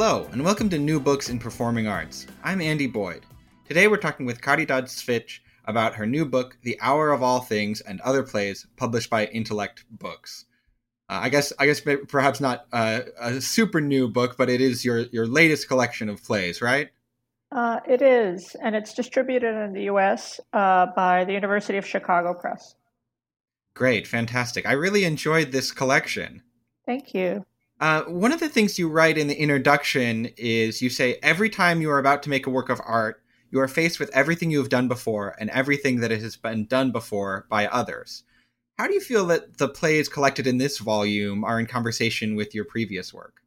Hello, and welcome to New Books in Performing Arts. I'm Andy Boyd. Today we're talking with Caridad Svich about her new book, The Hour of All Things and Other Plays, published by Intellect Books. Uh, I guess, I guess perhaps not uh, a super new book, but it is your your latest collection of plays, right? Uh, it is, and it's distributed in the U.S. Uh, by the University of Chicago Press. Great, fantastic! I really enjoyed this collection. Thank you. Uh, one of the things you write in the introduction is you say every time you are about to make a work of art, you are faced with everything you have done before and everything that has been done before by others. How do you feel that the plays collected in this volume are in conversation with your previous work?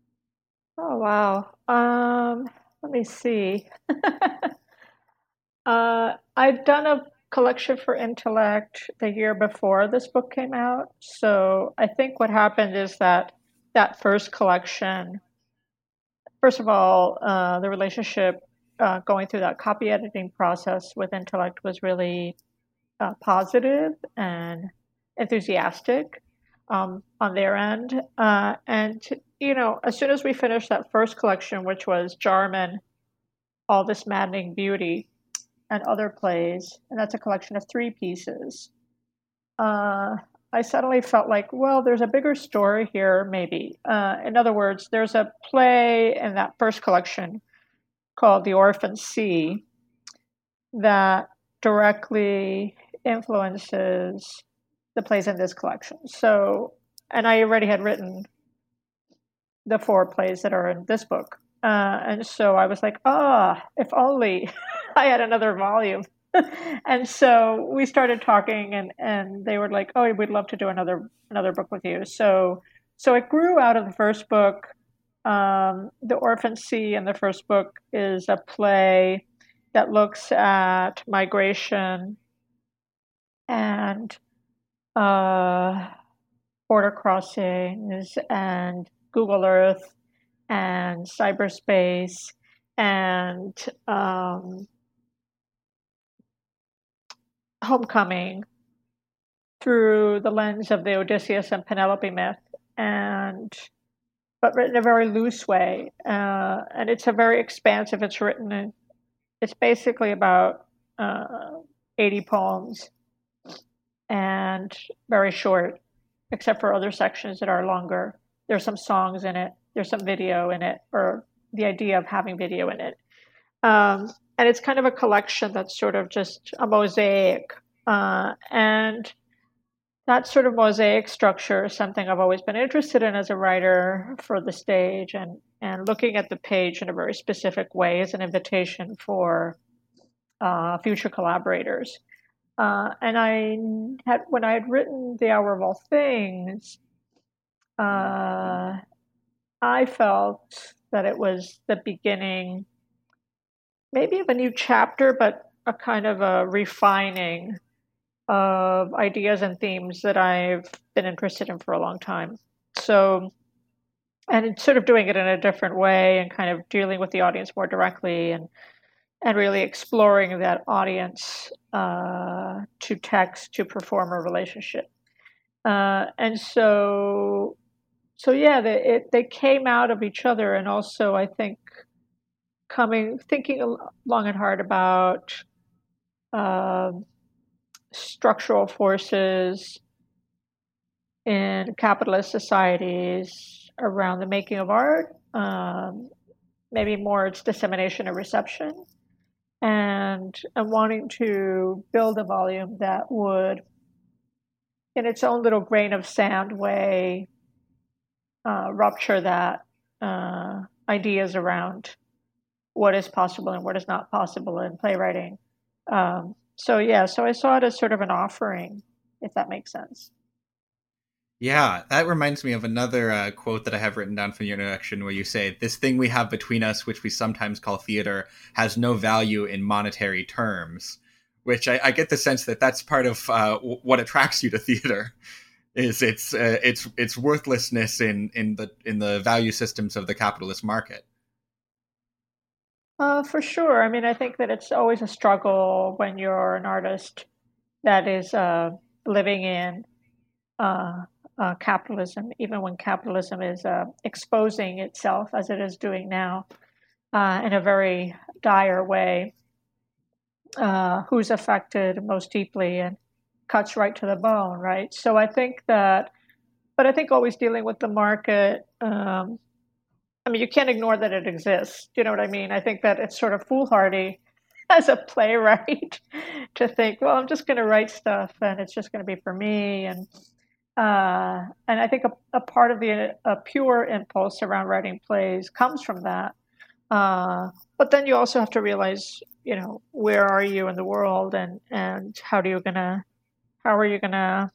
Oh wow. Um, let me see. uh, I've done a collection for Intellect the year before this book came out, so I think what happened is that that first collection, first of all, uh, the relationship uh, going through that copy editing process with Intellect was really uh, positive and enthusiastic um, on their end. Uh, and, you know, as soon as we finished that first collection, which was Jarman, All This Maddening Beauty, and other plays, and that's a collection of three pieces. I suddenly felt like, well, there's a bigger story here, maybe. Uh, in other words, there's a play in that first collection called The Orphan Sea that directly influences the plays in this collection. So, and I already had written the four plays that are in this book. Uh, and so I was like, ah, oh, if only I had another volume and so we started talking and and they were like oh we'd love to do another another book with you. So so it grew out of the first book um, the orphan sea in the first book is a play that looks at migration and uh, border crossings and google earth and cyberspace and um, homecoming through the lens of the Odysseus and Penelope myth, and but written a very loose way. Uh, and it's a very expansive. It's written in. It's basically about uh, 80 poems, and very short, except for other sections that are longer. There's some songs in it. There's some video in it, or the idea of having video in it. Um, and it's kind of a collection that's sort of just a mosaic. Uh, and that sort of mosaic structure is something I've always been interested in as a writer for the stage, and and looking at the page in a very specific way is an invitation for uh, future collaborators. Uh, and I had when I had written the Hour of All Things, uh, I felt that it was the beginning maybe of a new chapter, but a kind of a refining of ideas and themes that I've been interested in for a long time. So, and sort of doing it in a different way and kind of dealing with the audience more directly and and really exploring that audience uh, to text to performer relationship. Uh, and so, so yeah, they, it, they came out of each other, and also I think coming, thinking long and hard about uh, structural forces in capitalist societies around the making of art, um, maybe more its dissemination and reception, and, and wanting to build a volume that would, in its own little grain of sand way, uh, rupture that uh, ideas around what is possible and what is not possible in playwriting. Um, so yeah, so I saw it as sort of an offering, if that makes sense. Yeah, that reminds me of another uh, quote that I have written down from your introduction where you say, This thing we have between us, which we sometimes call theater, has no value in monetary terms. Which I, I get the sense that that's part of uh, w- what attracts you to theater. Is its uh, its its worthlessness in, in the in the value systems of the capitalist market. Uh, for sure. I mean, I think that it's always a struggle when you're an artist that is uh, living in uh, uh, capitalism, even when capitalism is uh, exposing itself as it is doing now uh, in a very dire way. Who's affected most deeply and cuts right to the bone, right? So I think that, but I think always dealing with the market. Um, I mean, you can't ignore that it exists. You know what I mean? I think that it's sort of foolhardy as a playwright to think, well, I'm just going to write stuff and it's just going to be for me and uh, and I think a, a part of the a pure impulse around writing plays comes from that. Uh, but then you also have to realize, you know, where are you in the world, and and how do you gonna, how are you gonna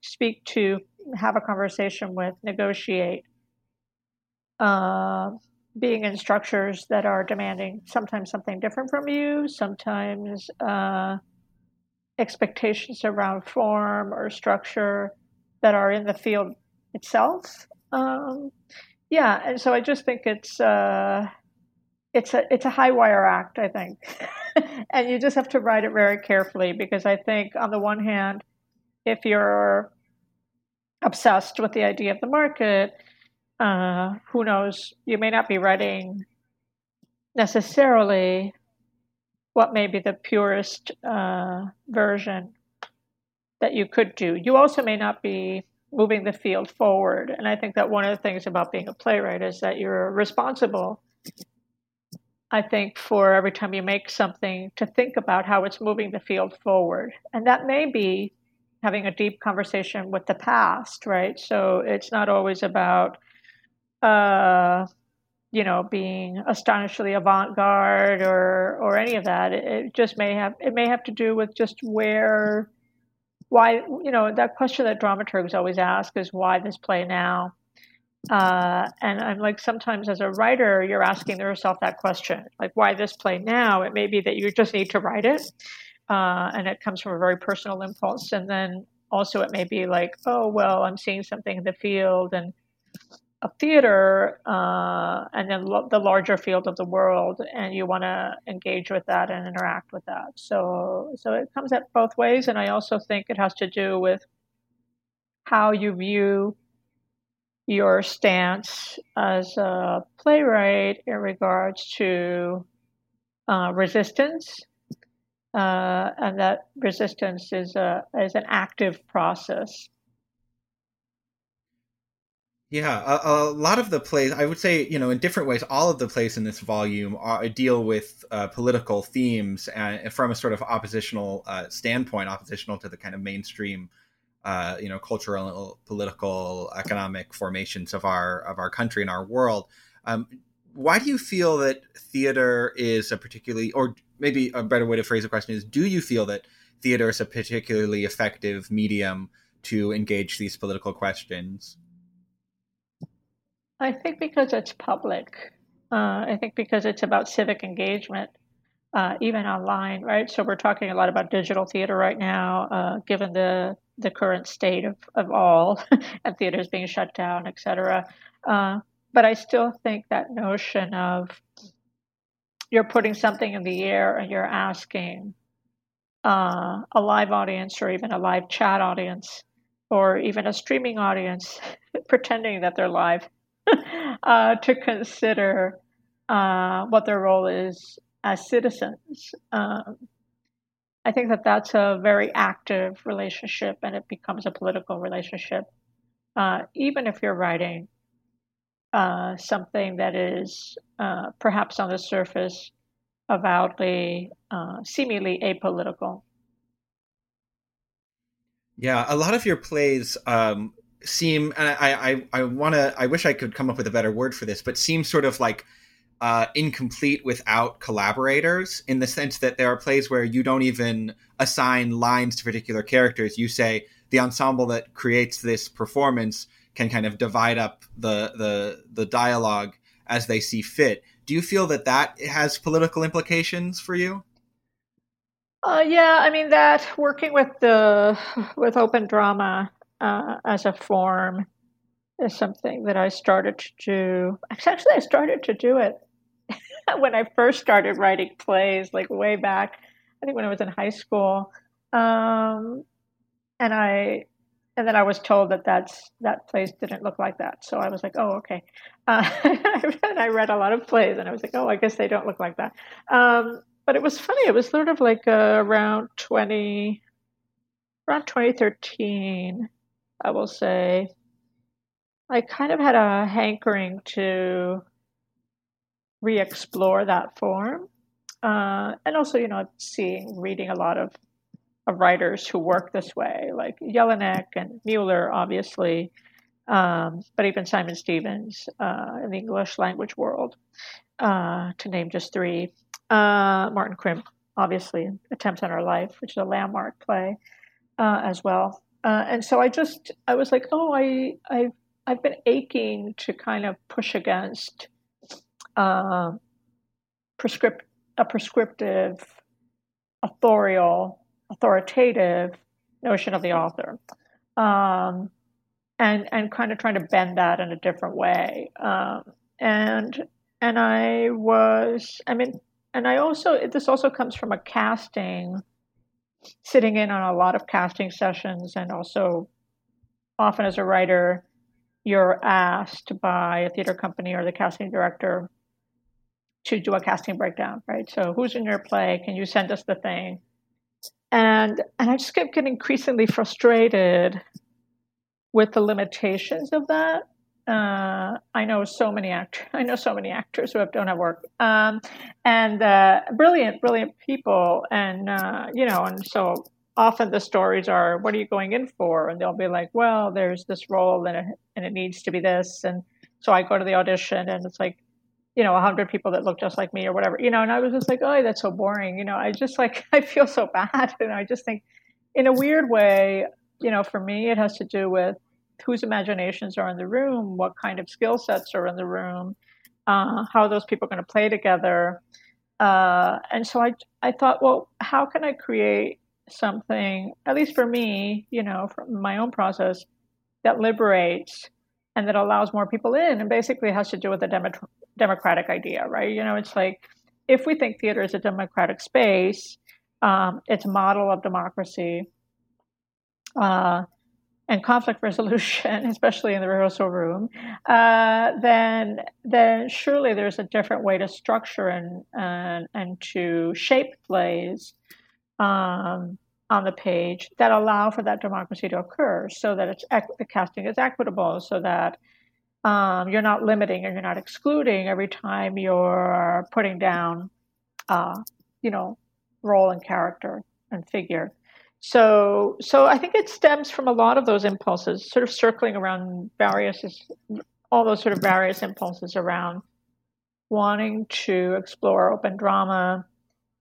speak to, have a conversation with, negotiate, uh, being in structures that are demanding sometimes something different from you, sometimes uh, expectations around form or structure that are in the field itself. Um, yeah, and so I just think it's uh, it's a it's a high wire act, I think, and you just have to ride it very carefully because I think on the one hand, if you're obsessed with the idea of the market, uh, who knows, you may not be writing necessarily what may be the purest uh, version that you could do. You also may not be moving the field forward. And I think that one of the things about being a playwright is that you're responsible, I think, for every time you make something to think about how it's moving the field forward. And that may be having a deep conversation with the past, right? So it's not always about, uh, you know, being astonishingly avant-garde or or any of that. It, it just may have it may have to do with just where why you know that question that dramaturgs always ask is why this play now uh, and i'm like sometimes as a writer you're asking yourself that question like why this play now it may be that you just need to write it uh, and it comes from a very personal impulse and then also it may be like oh well i'm seeing something in the field and a theater uh, and then lo- the larger field of the world and you want to engage with that and interact with that. So so it comes at both ways and i also think it has to do with how you view your stance as a playwright in regards to uh, resistance uh, and that resistance is a is an active process yeah, a, a, lot of the plays, I would say, you know, in different ways, all of the plays in this volume are, deal with uh, political themes and from a sort of oppositional uh, standpoint, oppositional to the kind of mainstream, uh, you know, cultural, political, economic formations of our of our country and our world. Um, why do you feel that theater is a particularly, or maybe a better way to phrase the question is, do you feel that theater is a particularly effective medium to engage these political questions? I think because it's public. Uh, I think because it's about civic engagement, uh, even online, right? So we're talking a lot about digital theater right now, uh, given the the current state of, of all and theaters being shut down, et cetera. Uh, but I still think that notion of you're putting something in the air and you're asking uh, a live audience or even a live chat audience or even a streaming audience pretending that they're live uh, to consider uh, what their role is as citizens. Um, I think that that's a very active relationship and it becomes a political relationship. Uh, even if you're writing uh, something that is uh, perhaps on the surface avowedly, uh, seemingly apolitical. Yeah, a lot of your plays um, seem and I I, I want to I wish I could come up with a better word for this, but seem sort of like uh, incomplete without collaborators in the sense that there are plays where you don't even assign lines to particular characters. You say the ensemble that creates this performance can kind of divide up the the the dialogue as they see fit. Do you feel that that has political implications for you? Uh, yeah, I mean that working with the with open drama uh, as a form is something that I started to do. Actually, I started to do it when I first started writing plays, like way back. I think when I was in high school, um, and I and then I was told that that's that place didn't look like that. So I was like, oh, okay. Uh, and I read a lot of plays, and I was like, oh, I guess they don't look like that. Um, but it was funny. It was sort of like uh, around twenty, around 2013, I will say. I kind of had a hankering to re-explore that form, uh, and also, you know, seeing, reading a lot of of writers who work this way, like Jelinek and Mueller, obviously, um, but even Simon Stephens uh, in the English language world, uh, to name just three. Uh, Martin Crimp, obviously, Attempts on Our Life, which is a landmark play uh, as well. Uh, and so I just, I was like, oh, I, I've, I've been aching to kind of push against uh, prescript, a prescriptive, authorial authoritative notion of the author, um, and and kind of trying to bend that in a different way. Um, and and I was, I mean, and I also this also comes from a casting, sitting in on a lot of casting sessions, and also often as a writer, you're asked by a theater company or the casting director to do a casting breakdown, right? So who's in your play? Can you send us the thing? and and I just kept getting increasingly frustrated with the limitations of that. Uh, I know so many actors. I know so many actors who have, don't have work, um, and uh, brilliant, brilliant people, and uh, you know, and so often the stories are, "What are you going in for?" And they'll be like, "Well, there's this role, and it, and it needs to be this," and so I go to the audition, and it's like, you know, a hundred people that look just like me or whatever, you know, and I was just like, oh, that's so boring. You know, I just like, I feel so bad. And I just think in a weird way, you know, for me, it has to do with whose imaginations are in the room, what kind of skill sets are in the room, uh, how those people are going to play together. Uh, and so I, I thought, well, how can I create something, at least for me, you know, from my own process, that liberates and that allows more people in and basically has to do with the demo- democratic idea, right? You know, it's like if we think theater is a democratic space, um, it's a model of democracy uh, and conflict resolution, especially in the rehearsal room, uh, then then surely there's a different way to structure and and, and to shape plays um, on the page that allow for that democracy to occur, so that it's the casting is equitable, so that um, you're not limiting and you're not excluding every time you're putting down, uh, you know, role and character and figure. So, so I think it stems from a lot of those impulses, sort of circling around various, all those sort of various impulses around wanting to explore open drama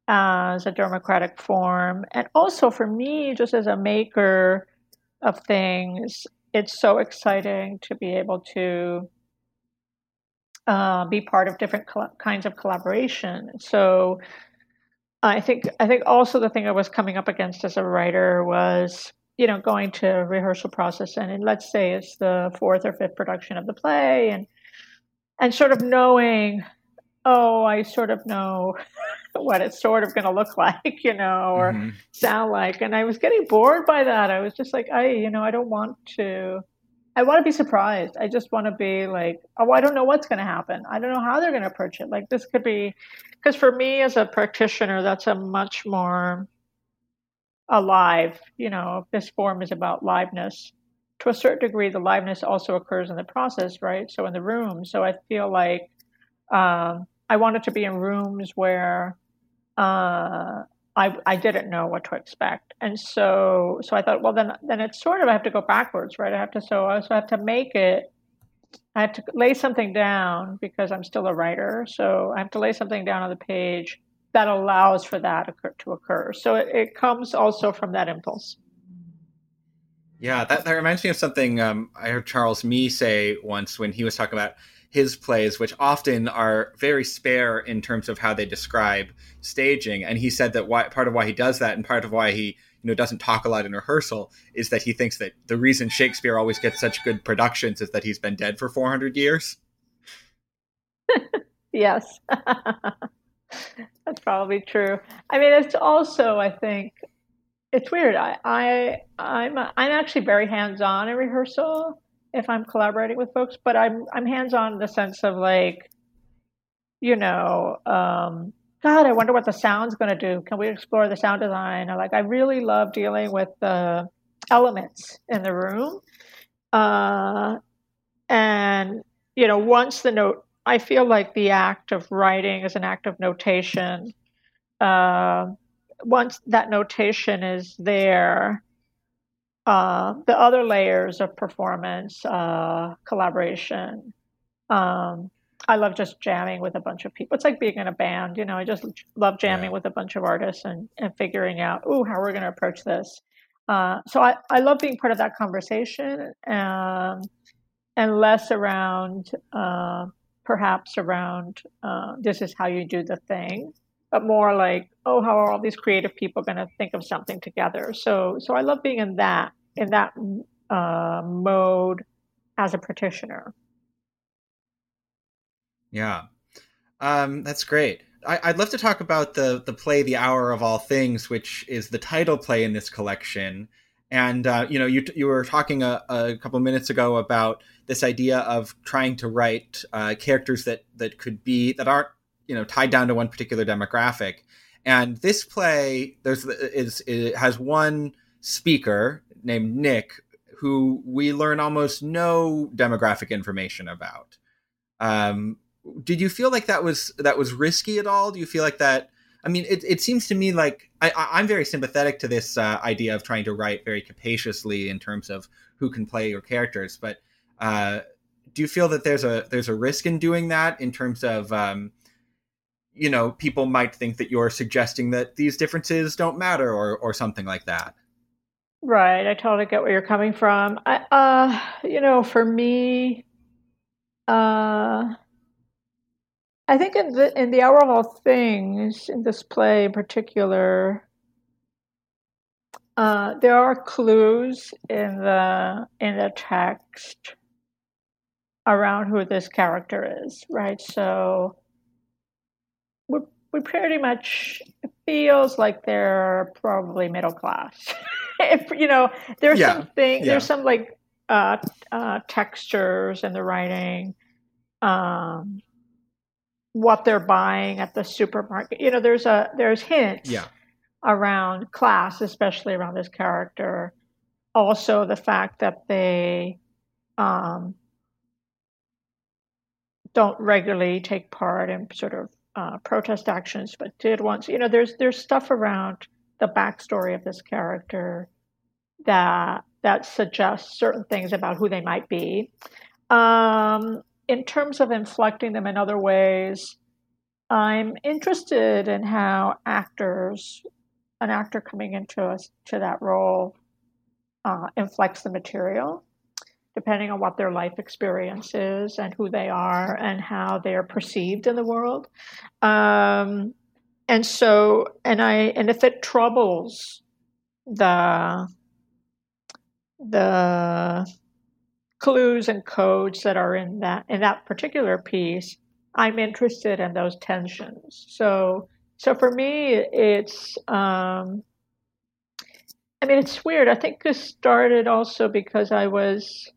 as a democratic form, and also for me, just as a maker of things, it's so exciting to be able to uh, be part of different kinds of collaboration. So I think I think also the thing I was coming up against as a writer was you know going to rehearsal process and, and let's say it's the fourth or fifth production of the play and and sort of knowing oh I sort of know what it's sort of going to look like, you know, or mm-hmm. sound like. And I was getting bored by that. I was just like, I, you know, I don't want to. I want to be surprised. I just want to be like, oh, I don't know what's going to happen. I don't know how they're going to approach it. Like this could be, because for me as a practitioner, that's a much more alive. You know, this form is about liveness. To a certain degree, the liveness also occurs in the process, right? So in the room. So I feel like um, I wanted to be in rooms where uh, I, I didn't know what to expect. And so, so I thought, well, then, then it's sort of, I have to go backwards, right? I have to, so I also have to make it, I have to lay something down because I'm still a writer. So I have to lay something down on the page that allows for that occur, to occur. So it, it comes also from that impulse. Yeah, that, that reminds me of something um, I heard Charles Mee say once when he was talking about his plays, which often are very spare in terms of how they describe staging. And he said that why, part of why he does that and part of why he you know doesn't talk a lot in rehearsal is that he thinks that the reason Shakespeare always gets such good productions is that he's been dead for 400 years. yes. That's probably true. I mean, it's also, I think, it's weird. I, I I'm I'm actually very hands on in rehearsal if I'm collaborating with folks, but I'm I'm hands on in the sense of like, you know, um, God, I wonder what the sound's going to do. Can we explore the sound design? Or like, I really love dealing with the elements in the room, uh, and you know, once the note, I feel like the act of writing is an act of notation. Uh, once that notation is there, uh, the other layers of performance, uh, collaboration. Um, I love just jamming with a bunch of people. It's like being in a band, you know. I just love jamming yeah. with a bunch of artists and, and figuring out, oh, how we're going to approach this. Uh, so I, I love being part of that conversation um, and less around, uh, perhaps around, uh, this is how you do the thing but more like, oh, how are all these creative people going to think of something together? So, so I love being in that in that uh, mode as a practitioner. Yeah, um, that's great. I, would love to talk about the the play "The Hour of All Things," which is the title play in this collection. And uh, you know, you you were talking a, a couple minutes ago about this idea of trying to write uh, characters that that could be that aren't you know tied down to one particular demographic. And this play there's is it has one speaker named Nick who we learn almost no demographic information about. Um, did you feel like that was that was risky at all? Do you feel like that? I mean, it, it seems to me like I, am very sympathetic to this uh, idea of trying to write very capaciously in terms of who can play your characters. But uh, do you feel that there's a there's a risk in doing that in terms of um, you know, people might think that you're suggesting that these differences don't matter or, or something like that. Right. I totally get where you're coming from. I, uh, you know, for me, uh, I think in the in the hour of all things, in this play in particular, uh, there are clues in the in the text around who this character is, right? So we pretty much feels like they're probably middle class. if you know, there's yeah. something yeah. there's some like uh, uh, textures in the writing, um, what they're buying at the supermarket. You know, there's a there's hints yeah. around class, especially around this character. Also, the fact that they um, don't regularly take part in sort of uh, protest actions, but did once. You know, there's there's stuff around the backstory of this character that that suggests certain things about who they might be. Um, in terms of inflecting them in other ways, I'm interested in how actors, an actor coming into us to that role, uh, inflects the material depending on what their life experience is and who they are and how they are perceived in the world. Um, and so, and I, and if it troubles the the clues and codes that are in that in that particular piece, I'm interested in those tensions. So, so for me, it's. Um, I mean, it's weird. I think this started also because I was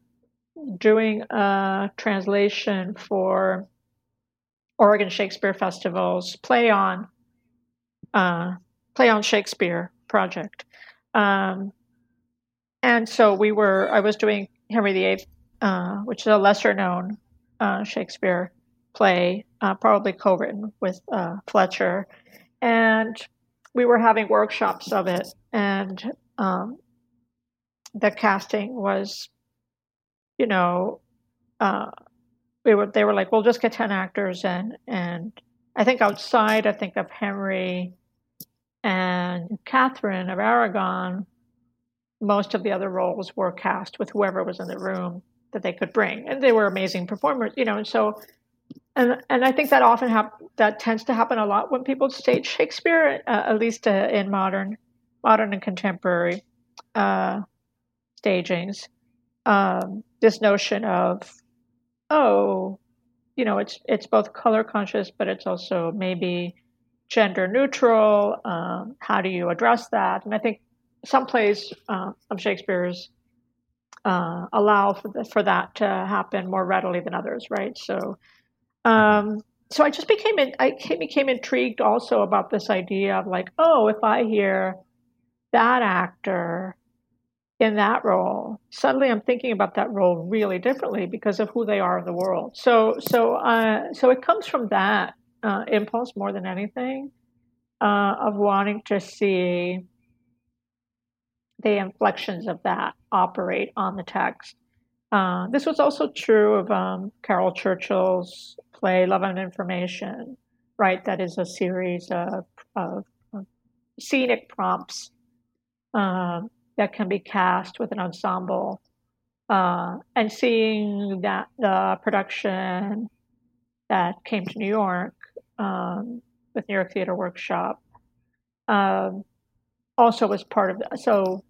doing a translation for Oregon Shakespeare Festival's Play on uh, Play on Shakespeare project. Um, and so we were, I was doing Henry VIII, uh, which is a lesser known uh, Shakespeare play, uh, probably co written with uh, Fletcher. And we were having workshops of it. And um, the casting was you know, uh, we were they were like, we'll just get ten actors and and I think outside, I think of Henry and Catherine of Aragon, most of the other roles were cast with whoever was in the room that they could bring, and they were amazing performers, you know. And so, and and I think that often hap- that tends to happen a lot when people stage Shakespeare, uh, at least uh, in modern, modern and contemporary uh, stagings. Um, this notion of, oh, you know, it's it's both color conscious, but it's also maybe gender neutral. Um, how do you address that? And I think some plays uh, of Shakespeare's uh, allow for, the, for that to happen more readily than others, right? So, um, so I just became I became intrigued also about this idea of like, oh, if I hear that actor in that role, suddenly I'm thinking about that role really differently because of who they are in the world. So, so, uh, so it comes from that uh, impulse more than anything uh, of wanting to see the inflections of that operate on the text. Uh, this was also true of um, Caryl Churchill's play Love and Information, right? That is a series of, of, of scenic prompts um, that can be cast with an ensemble. Uh, and seeing that the production that came to New York um, with New York Theater Workshop um, also was part of that. So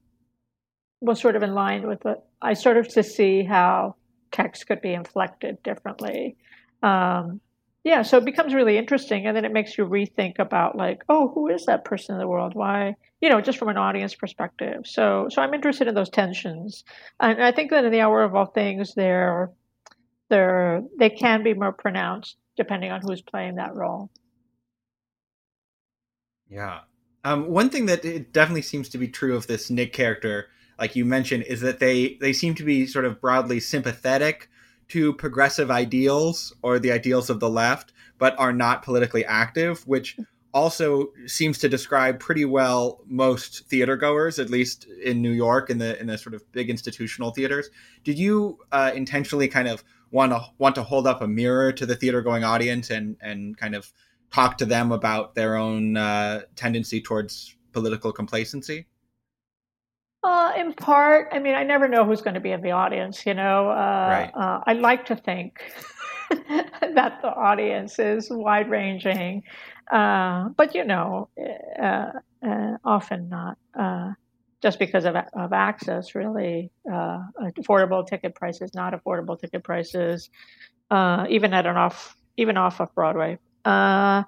was sort of in line with it. I started to see how text could be inflected differently. Um, yeah, so it becomes really interesting, and then it makes you rethink about like, oh, who is that person in the world? Why, you know, just from an audience perspective. So, so I'm interested in those tensions, and I think that in the hour of all things, they're they're they can be more pronounced depending on who's playing that role. Yeah. Um, one thing that it definitely seems to be true of this Nick character, like you mentioned, is that they they seem to be sort of broadly sympathetic to progressive ideals or the ideals of the left, but are not politically active, which also seems to describe pretty well most theater goers, at least in New York, in the in the sort of big institutional theaters. Did you uh, intentionally kind of want to want to hold up a mirror to the theater going audience and and kind of talk to them about their own uh, tendency towards political complacency? Uh, in part, I mean, I never know who's going to be in the audience. You know, uh, right. uh, I like to think that the audience is wide ranging, uh, but you know, uh, uh, often not just because of, of access, really. Uh, affordable ticket prices, not affordable ticket prices, uh, even at an off, even off of Broadway. Uh,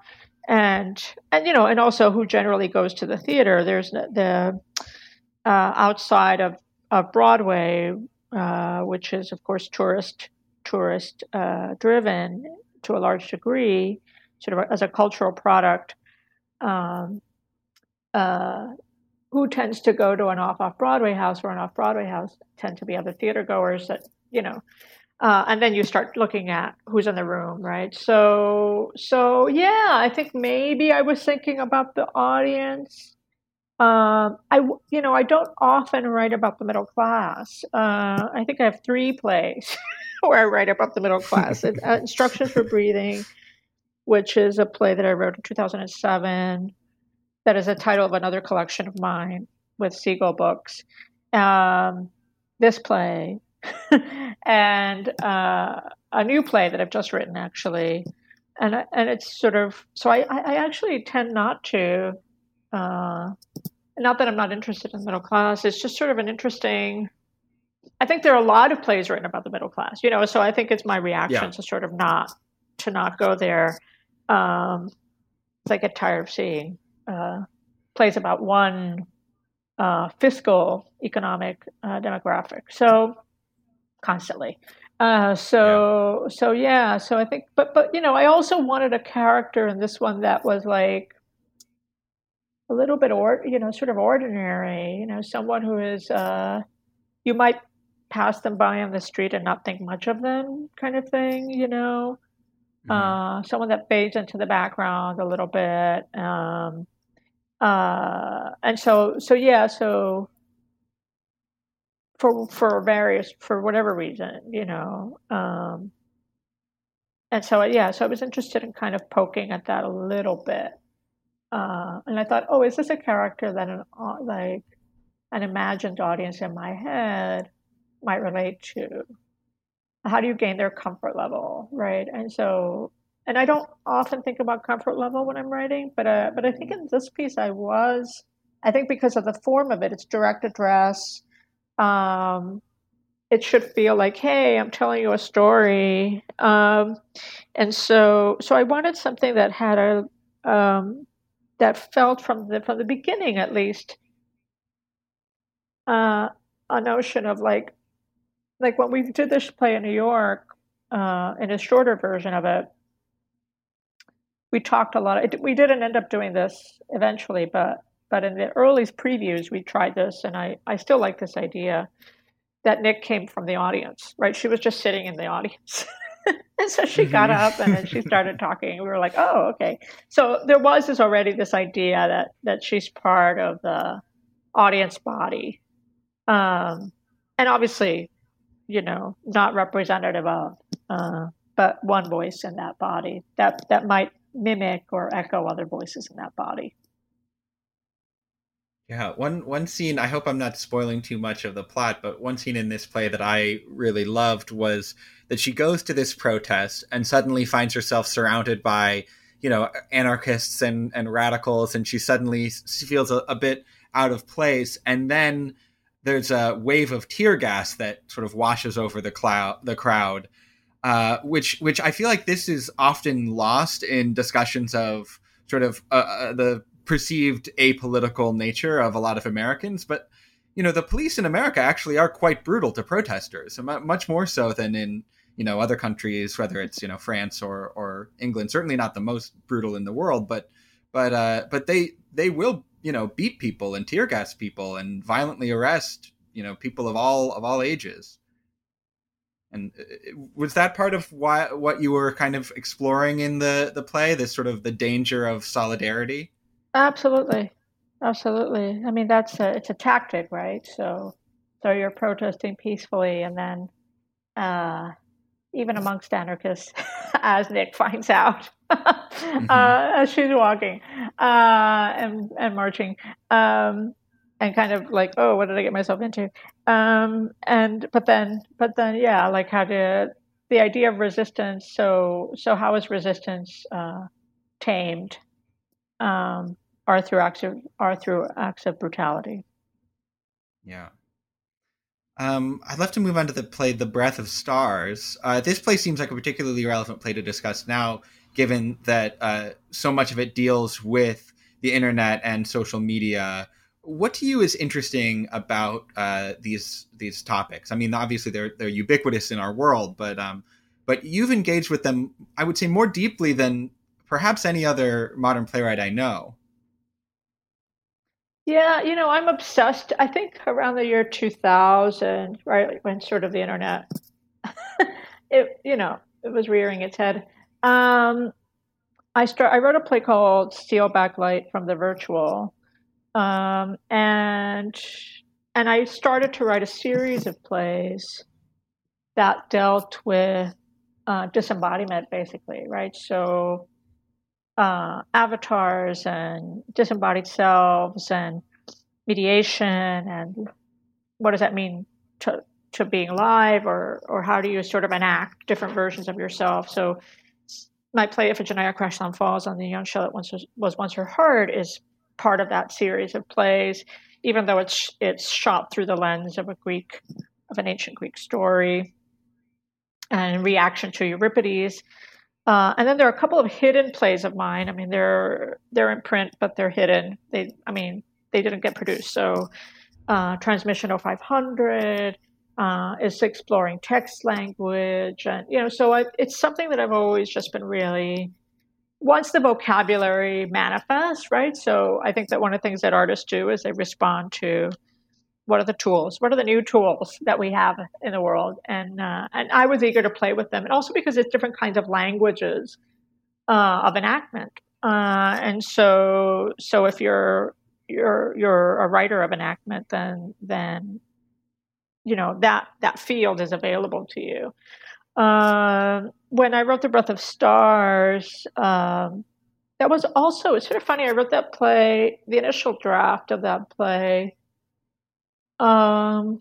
and and you know, and also who generally goes to the theater. There's the uh, outside of of Broadway, uh, which is of course tourist tourist uh, driven to a large degree, sort of as a cultural product. Um, uh, who tends to go to an off off Broadway house or an off Broadway house tend to be other theater goers that you know. Uh, and then you start looking at who's in the room, right? So, so yeah, I think maybe I was thinking about the audience. Um, I, you know, I don't often write about the middle class. Uh, I think I have three plays where I write about the middle class. uh, Instructions for Breathing, which is a play that I wrote in 2007 that is the title of another collection of mine with Seagull Books. Um, this play and uh, a new play that I've just written actually, and and it's sort of so I I actually tend not to. Uh, not that I'm not interested in middle class. It's just sort of an interesting. I think there are a lot of plays written about the middle class, you know. So I think it's my reaction yeah. to sort of not to not go there. Um, I get tired of seeing uh, plays about one uh, fiscal economic uh, demographic. So constantly. Uh, so yeah. so yeah. So I think, but but you know, I also wanted a character in this one that was like a little bit or you know, sort of ordinary. You know, someone who is uh, you might pass them by on the street and not think much of them, kind of thing. You know. Mm-hmm. Uh, someone that fades into the background a little bit. Um, uh, and so so yeah so for for various for whatever reason you know um, and so yeah so i was interested in kind of poking at that a little bit uh, and i thought oh is this a character that an like an imagined audience in my head might relate to. How do you gain their comfort level, right? And so, and I don't often think about comfort level when I'm writing, but uh, but I think in this piece I was. I think because of the form of it, it's direct address. Um, it should feel like, hey, I'm telling you a story. Um, and so, so I wanted something that had a um, that felt from the from the beginning, at least, uh, a notion of like, like when we did this play in New York, uh, in a shorter version of it, we talked a lot. It, we didn't end up doing this eventually, but but in the earliest previews, we tried this, and I I still like this idea that Nick came from the audience, right? She was just sitting in the audience. and so she mm-hmm. got up and then she started talking. We were like, oh, okay. So there was this already this idea that that she's part of the audience body. Um, and obviously, you know, not representative of, uh, but one voice in that body that that might mimic or echo other voices in that body. Yeah, one one scene. I hope I'm not spoiling too much of the plot, but one scene in this play that I really loved was that she goes to this protest and suddenly finds herself surrounded by, you know, anarchists and and radicals, and she suddenly feels a, a bit out of place, and then there's a wave of tear gas that sort of washes over the cloud the crowd, uh, which which I feel like this is often lost in discussions of sort of uh, uh the perceived apolitical nature of a lot of Americans, but you know the police in America actually are quite brutal to protesters, much more so than in you know other countries, whether it's you know France or or England. Certainly not the most brutal in the world, but but uh, but they they will you know beat people and tear gas people and violently arrest you know people of all of all ages. And uh, was that part of why what you were kind of exploring in the the play, this sort of the danger of solidarity? Absolutely. Absolutely. I mean, that's a, it's a tactic, right? So, so you're protesting peacefully, and then, uh, even amongst anarchists, as Nick finds out mm-hmm. uh, as she's walking uh, and and marching, um, and kind of like, oh, what did I get myself into? Um, and but then, but then, yeah, like how to the idea of resistance. So, so how is resistance uh, tamed? Um, are through acts of are through acts of brutality. Yeah. Um, I'd love to move on to the play "The Breath of Stars." Uh, this play seems like a particularly relevant play to discuss now, given that uh, so much of it deals with the internet and social media. What to you is interesting about uh, these these topics? I mean, obviously they're they're ubiquitous in our world, but um, but you've engaged with them, I would say, more deeply than perhaps any other modern playwright I know. Yeah, you know, I'm obsessed. I think around the year 2000, right, when sort of the internet, it, you know, it was rearing its head. Um, I start. I wrote a play called "Steal Back Light from the Virtual," um, and and I started to write a series of plays that dealt with uh, disembodiment, basically, right? So uh, avatars and disembodied selves and mediation and what does that mean to to being alive or or how do you sort of enact different versions of yourself? So my play Iphigenia Crashland Falls on the neon shell that once was, was once her heart is part of that series of plays even though it's it's shot through the lens of a Greek of an ancient Greek story. And reaction to Euripides uh, and then there are a couple of hidden plays of mine. I mean, they're they're in print, but they're hidden. They, I mean, they didn't get produced. So, uh, Transmission 0500 uh, is exploring text language, and you know, so I, it's something that I've always just been really. Once the vocabulary manifests, right? So I think that one of the things that artists do is they respond to what are the tools? What are the new tools that we have in the world? And uh, and I was eager to play with them, and also because it's different kinds of languages uh, of enactment. Uh, and so so if you're you're you're a writer of enactment, then then you know that that field is available to you. Um, when I wrote The Breath of Stars, um, that was also it's sort of funny. I wrote that play, the initial draft of that play um,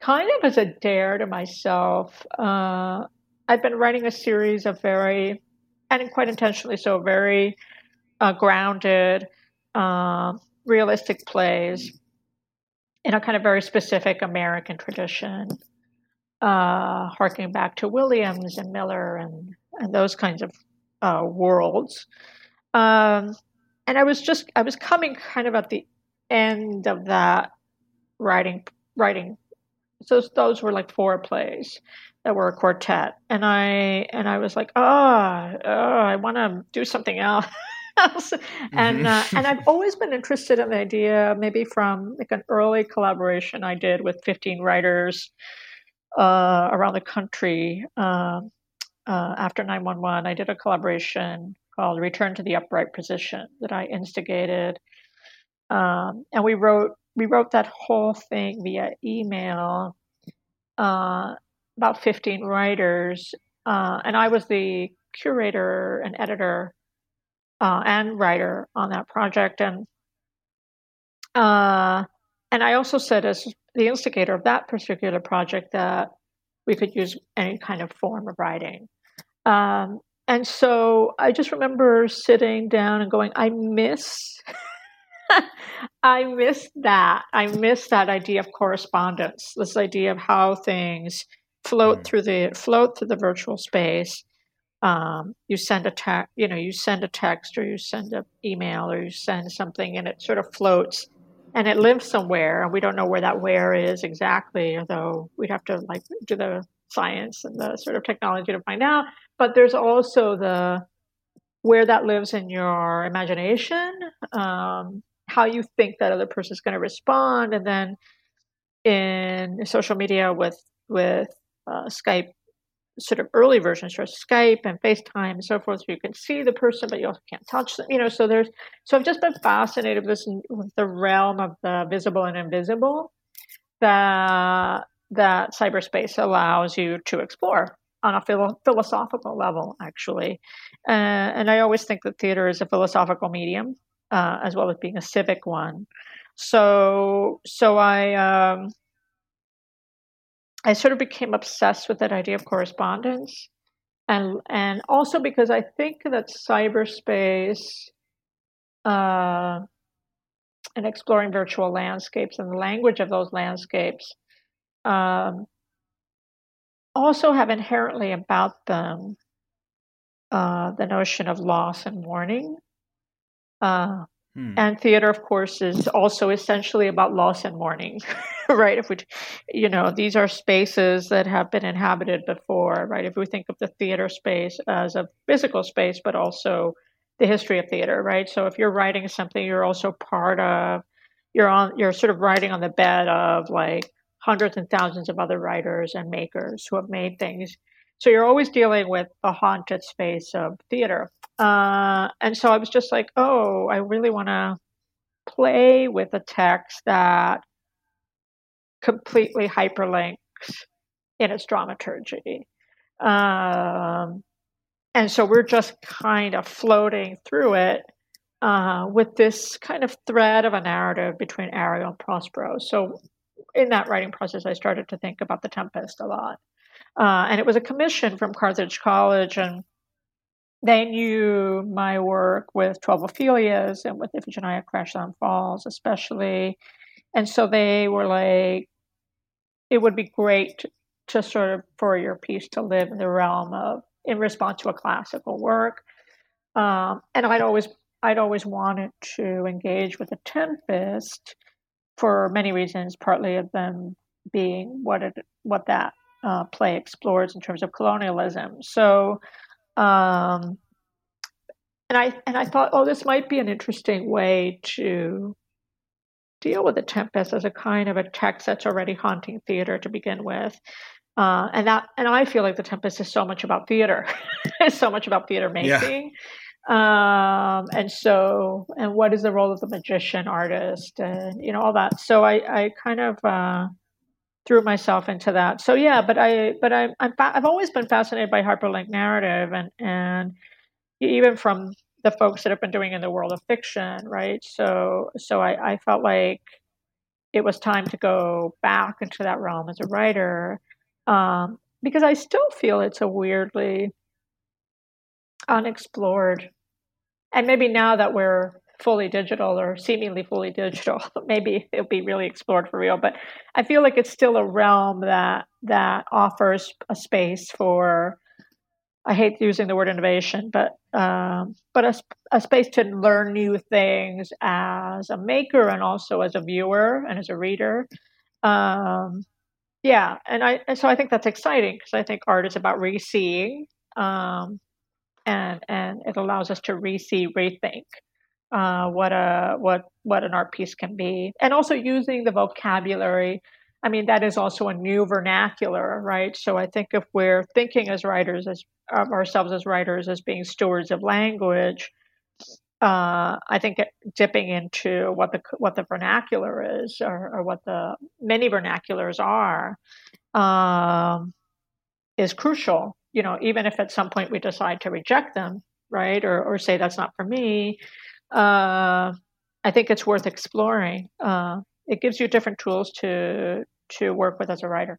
kind of as a dare to myself. Uh, I've been writing a series of very, and quite intentionally so, very uh, grounded, uh, realistic plays in a kind of very specific American tradition, uh, harking back to Williams and Miller and, and those kinds of uh, worlds. Um, and I was just, I was coming kind of at the end of that writing, writing. So those were like four plays that were a quartet. And I, and I was like, oh, oh I want to do something else. And mm-hmm. uh, and I've always been interested in the idea, maybe from like an early collaboration I did with 15 writers uh, around the country um, uh, after 911. I did a collaboration called "Return to the Upright Position" that I instigated, um, and we wrote we wrote that whole thing via email. Uh, about 15 writers, uh, and I was the curator and editor uh, and writer on that project. And uh, and I also said, as the instigator of that particular project, that we could use any kind of form of writing. Um, and so I just remember sitting down and going, I miss. I miss that. I miss that idea of correspondence. This idea of how things float mm. through the float through the virtual space, um, you send a text, you know, you send a text or you send an email or you send something and it sort of floats and it lives somewhere and we don't know where that where is exactly, although we'd have to like do the science and the sort of technology to find out. But there's also the where that lives in your imagination, um, how you think that other person is going to respond, and then in social media with with uh, Skype sort of early versions for Skype and FaceTime and so forth, so you can see the person, but you also can't touch them. You know, so there's so I've just been fascinated with, with the realm of the visible and invisible that that cyberspace allows you to explore on a philo- philosophical level, actually. Uh, and I always think that theater is a philosophical medium uh, as well as being a civic one. So, so I. Um, I sort of became obsessed with that idea of correspondence. And, and also because I think that cyberspace uh, and exploring virtual landscapes and the language of those landscapes um, also have inherently about them uh, the notion of loss and mourning. Uh, Hmm. And theater, of course, is also essentially about loss and mourning, right? If we, you know, these are spaces that have been inhabited before, right? If we think of the theater space as a physical space, but also the history of theater, right? So if you're writing something, you're also part of, you're on, you're sort of writing on the bed of like hundreds and thousands of other writers and makers who have made things. So you're always dealing with a haunted space of theater. Uh, and so I was just like, oh, I really want to play with a text that completely hyperlinks in its dramaturgy. Um, and so we're just kind of floating through it uh, with this kind of thread of a narrative between Ariel and Prospero. So in that writing process, I started to think about the Tempest a lot. Uh, and it was a commission from Carthage College, and they knew my work with 12 Ophelias and with Iphigenia Crash Land Falls, especially. And so they were like, it would be great to sort of for your piece to live in the realm of in response to a classical work. Um, and I'd always I'd always wanted to engage with the Tempest for many reasons, partly of them being what it what that uh, play explores in terms of colonialism. So um, and I and I thought, oh, this might be an interesting way to deal with the Tempest as a kind of a text that's already haunting theater to begin with. Uh, and that and I feel like the Tempest is so much about theater. it's so much about theater making. Yeah. Um, and so and what is the role of the magician artist and you know all that. So I, I kind of uh, threw myself into that. So yeah, but I but I I'm I've always been fascinated by hyperlink narrative and and even from the folks that have been doing in the world of fiction, right? So so I, I felt like it was time to go back into that realm as a writer um, because I still feel it's a weirdly unexplored. And maybe now that we're fully digital or seemingly fully digital, maybe it'll be really explored for real. But I feel like it's still a realm that that offers a space for. I hate using the word innovation, but um, but a, a space to learn new things as a maker and also as a viewer and as a reader. Um, yeah, and I and so I think that's exciting because I think art is about re-seeing, um, and and it allows us to re-see, rethink uh, what a what what an art piece can be, and also using the vocabulary. I mean, that is also a new vernacular, right? So I think if we're thinking as writers, as ourselves as writers, as being stewards of language, uh, I think dipping into what the what the vernacular is, or, or what the many vernaculars are, um, is crucial. You know, even if at some point we decide to reject them, right, or or say that's not for me, uh, I think it's worth exploring. Uh, it gives you different tools to to work with as a writer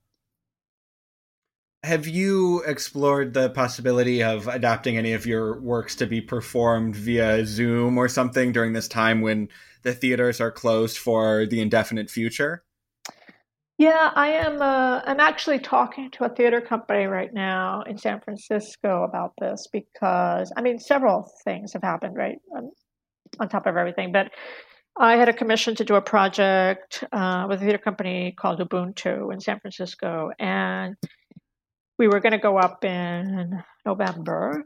have you explored the possibility of adapting any of your works to be performed via Zoom or something during this time when the theaters are closed for the indefinite future? Yeah, I am. Uh, I'm actually talking to a theater company right now in San Francisco about this because I mean, several things have happened right on, top of everything. But I had a commission to do a project uh, with a theater company called Ubuntu in San Francisco, and we were going to go up in November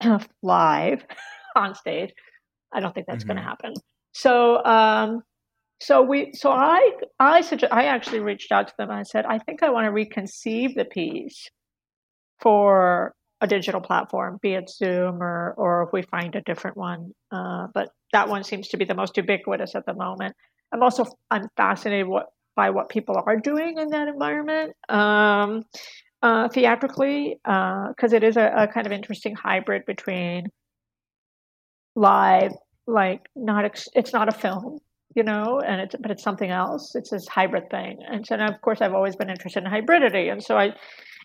live on stage. I don't think that's mm-hmm. going to happen. So, um, so we, so I, I suggest, I actually reached out to them. and I said, I think I want to reconceive the piece for a digital platform, be it Zoom or, or if we find a different one. Uh, but that one seems to be the most ubiquitous at the moment. I'm also, I'm fascinated what, by what people are doing in that environment. Um, uh, theatrically because uh, it is a, a, kind of interesting hybrid between live, like not ex- it's not a film, you know, and it's but it's something else. It's this hybrid thing, and so of course I've always been interested in hybridity, and so I.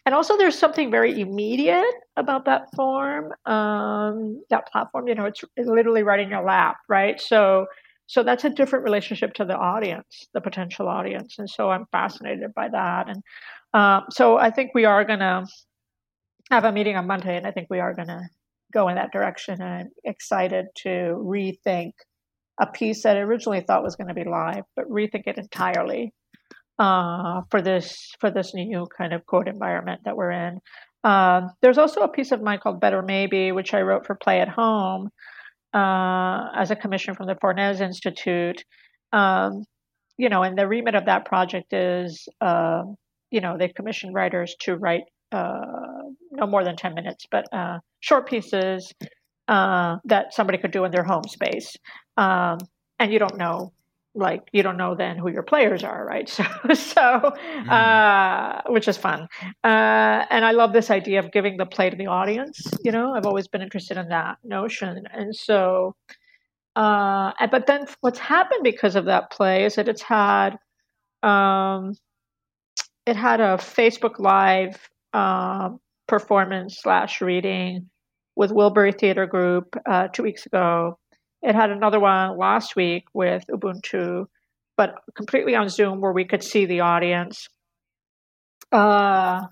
And also, there's something very immediate about that form, um, that platform. You know, it's, literally right in your lap, right? So, so that's a different relationship to the audience, the potential audience, and so I'm fascinated by that. And um, so I think we are going to have a meeting on Monday, and I think we are going to go in that direction. And I'm excited to rethink a piece that I originally thought was going to be live, but rethink it entirely uh, for this for this new kind of code environment that we're in. Um, there's also a piece of mine called Better Maybe, which I wrote for Play at Home uh, as a commission from the Fornes Institute. Um, you know, and the remit of that project is uh, you know, they commissioned writers to write uh, no more than 10 minutes, but uh, short pieces uh, that somebody could do in their home space. Um, and you don't know, like, you don't know then who your players are, right? So, so mm. which is fun. Uh, and I love this idea of giving the play to the audience. You know, I've always been interested in that notion. And so, uh, but then what's happened because of that play is that it's had, um, it had a Facebook Live uh, performance slash reading with Wilbury Theater Group uh, two weeks ago. It had another one last week with Ubuntu, but completely on Zoom where we could see the audience. Uh,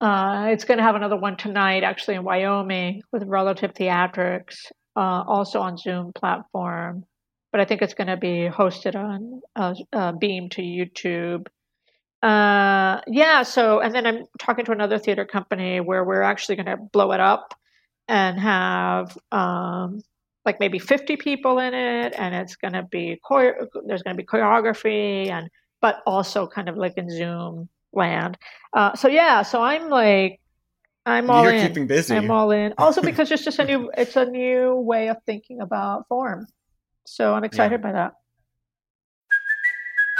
uh, it's going to have another one tonight, actually in Wyoming, with Relative Theatrics, uh, also on Zoom platform. But I think it's going to be hosted on uh, uh, Beam to YouTube uh, yeah. So, and then I'm talking to another theater company where we're actually going to blow it up and have um, like maybe 50 people in it, and it's going to be chore- there's going to be choreography and but also kind of like in Zoom land. Uh, so yeah. So I'm like. I'm all You're in. keeping busy. I'm all in. Also because it's just a new it's a new way of thinking about form. So I'm excited yeah. by that.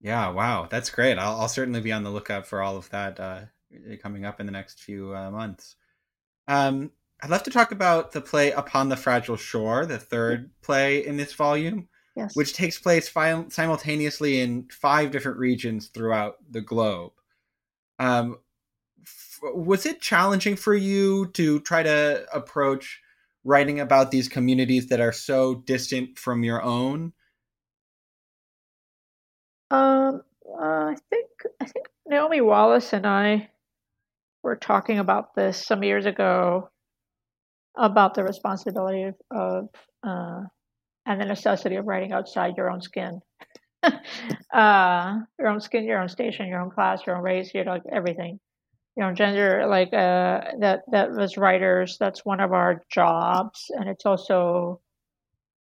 Yeah, wow, that's great. I'll, I'll certainly be on the lookout for all of that uh, coming up in the next few uh, months. Um, I'd love to talk about the play Upon the Fragile Shore, the third play in this volume, Yes. which takes place fi- simultaneously in five different regions throughout the globe. Um, f- was it challenging for you to try to approach writing about these communities that are so distant from your own? Um, uh, I think I think Naomi Wallace and I were talking about this some years ago about the responsibility of, of uh, and the necessity of writing outside your own skin. uh, your own skin, your own station, your own class, your own race, your like everything, your own gender. Like uh, that. That as writers, that's one of our jobs, and it's also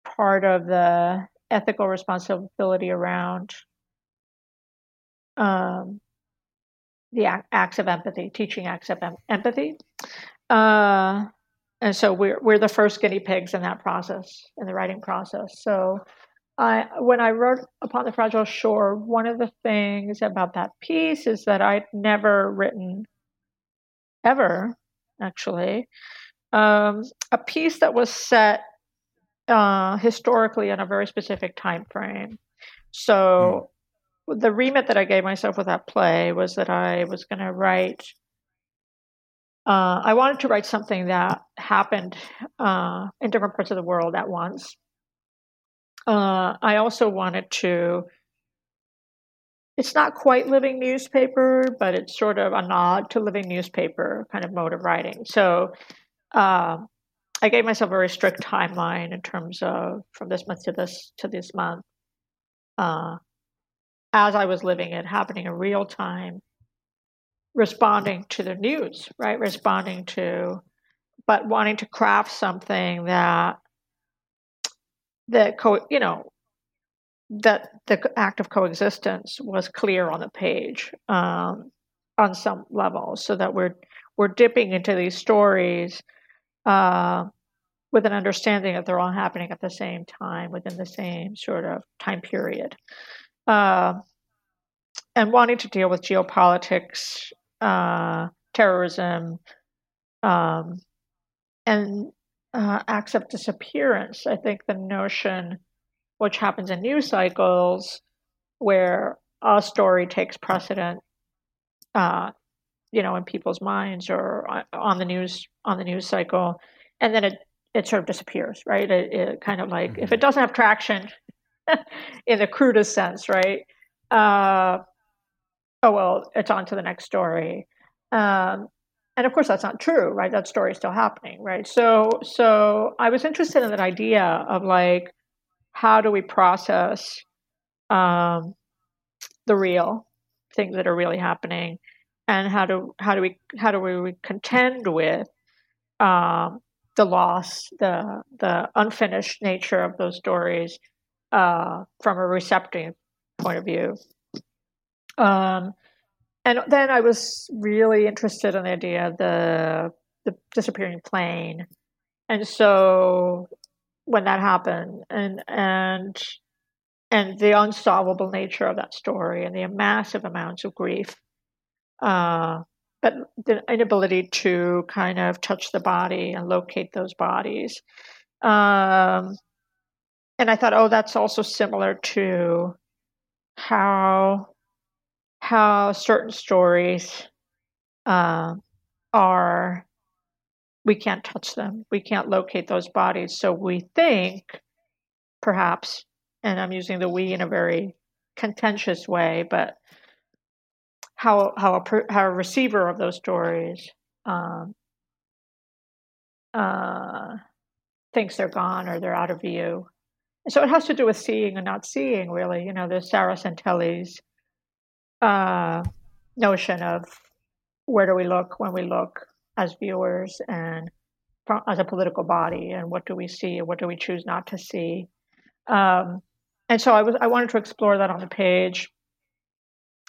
part of the ethical responsibility around um, the acts of empathy, teaching acts of em- empathy. Uh, and so we're we're the first guinea pigs in that process, in the writing process. So I when I wrote Upon the Fragile Shore, one of the things about that piece is that I'd never written ever, actually, um, a piece that was set uh, historically in a very specific time frame. So the remit that I gave myself with that play was that I was going to write. Uh, I wanted to write something that happened uh, in different parts of the world at once. Uh, I also wanted to. It's not quite living newspaper, but it's sort of a nod to living newspaper kind of mode of writing. So um, I gave myself a very strict timeline in terms of from this month to this to this month. As I was living it, happening in real time, responding to the news, right? Responding to, but wanting to craft something that that co, you know, that the act of coexistence was clear on the page um, on some level, so that we're we're dipping into these stories uh, with an understanding that they're all happening at the same time within the same sort of time period uh, and wanting to deal with geopolitics, uh, terrorism, um, and uh, acts of disappearance. I think the notion, which happens in news cycles, where a story takes precedent, uh, you know, in people's minds or on the news on the news cycle, and then it it sort of disappears, right? It, it kind of like if it doesn't have traction in the crudest sense, right? Uh, oh well, it's on to the next story. Um, and of course, that's not true, right? That story is still happening, right? So, so I was interested in that idea of like, how do we process um, the real things that are really happening, and how do how do we how do we contend with um, the loss, the the unfinished nature of those stories uh, from a receptive point of view. Um, and then I was really interested in the idea of the the disappearing plane, and so when that happened, and and and the unsolvable nature of that story, and the massive amounts of grief, uh, but the inability to kind of touch the body and locate those bodies. Um, and I thought, oh, that's also similar to how how certain stories uh, are. We can't touch them. We can't locate those bodies. So we think perhaps and i'm using the we in a very contentious way but how how a, how a receiver of those stories um, uh, thinks they're gone or they're out of view so it has to do with seeing and not seeing really you know there's sarah santelli's uh, notion of where do we look when we look as viewers and as a political body, and what do we see, and what do we choose not to see. Um, and so I was I wanted to explore that on the page,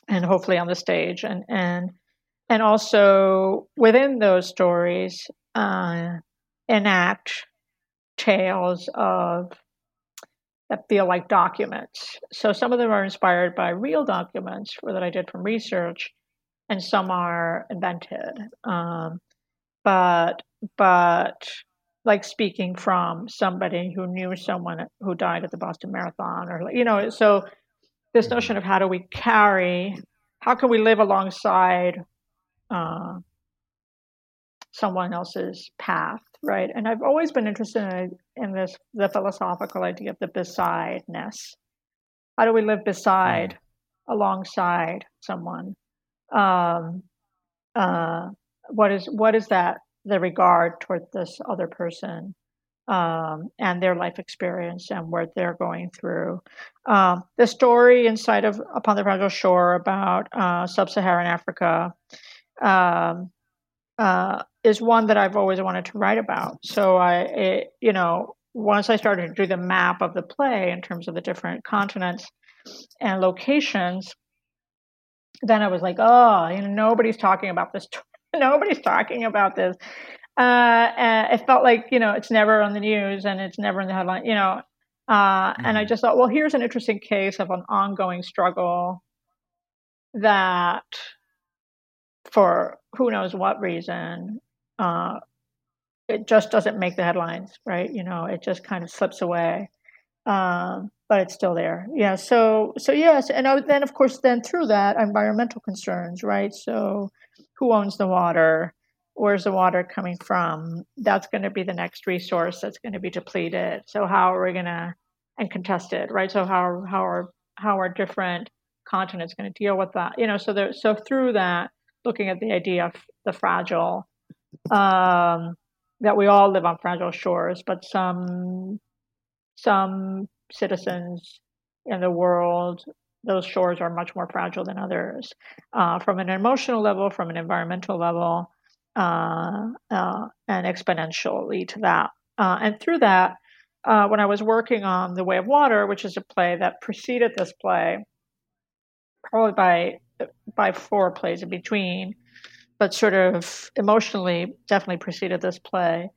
and hopefully on the stage, and and and also within those stories uh, enact tales of that feel like documents. So some of them are inspired by real documents that I did from research, and some are invented. Um, but but like speaking from somebody who knew someone who died at the Boston Marathon, or you know, so this mm-hmm. notion of how do we carry, how can we live alongside uh, someone else's path, right? And I've always been interested in, in this the philosophical idea of the besideness. How do we live beside, mm alongside someone? Um, uh, what is what is that the regard toward this other person um, and their life experience and what they're going through. Um, the story inside of Upon the Fragile Shore about uh, sub-Saharan Africa um, uh, is one that I've always wanted to write about. So I, it, you know, once I started to do the map of the play in terms of the different continents and locations, then I was like, oh, you know, nobody's talking about this. nobody's talking about this. Uh, and it felt like you know it's never on the news and it's never in the headline. You know, uh, mm-hmm. and I mm-hmm. just thought, well, here's an interesting case of an ongoing struggle that for who knows what reason, uh, it just doesn't make the headlines, right? You know, it just kind of slips away, um, but it's still there. Yeah. So, so yes, and I, then of course, then through that, environmental concerns, right? So, who owns the water? Where's the water coming from? That's going to be the next resource that's going to be depleted. So, how are we going to and contested, right? So, how how are how are different continents going to deal with that? You know, so there, so through that looking at the idea of the fragile, um, that we all live on fragile shores, but some some citizens in the world, those shores are much more fragile than others, uh, from an emotional level, from an environmental level, uh, uh, and exponentially to that. Uh, and through that, uh, when I was working on The Way of Water, which is a play that preceded this play, probably by by four plays in between, but sort of emotionally definitely preceded this play,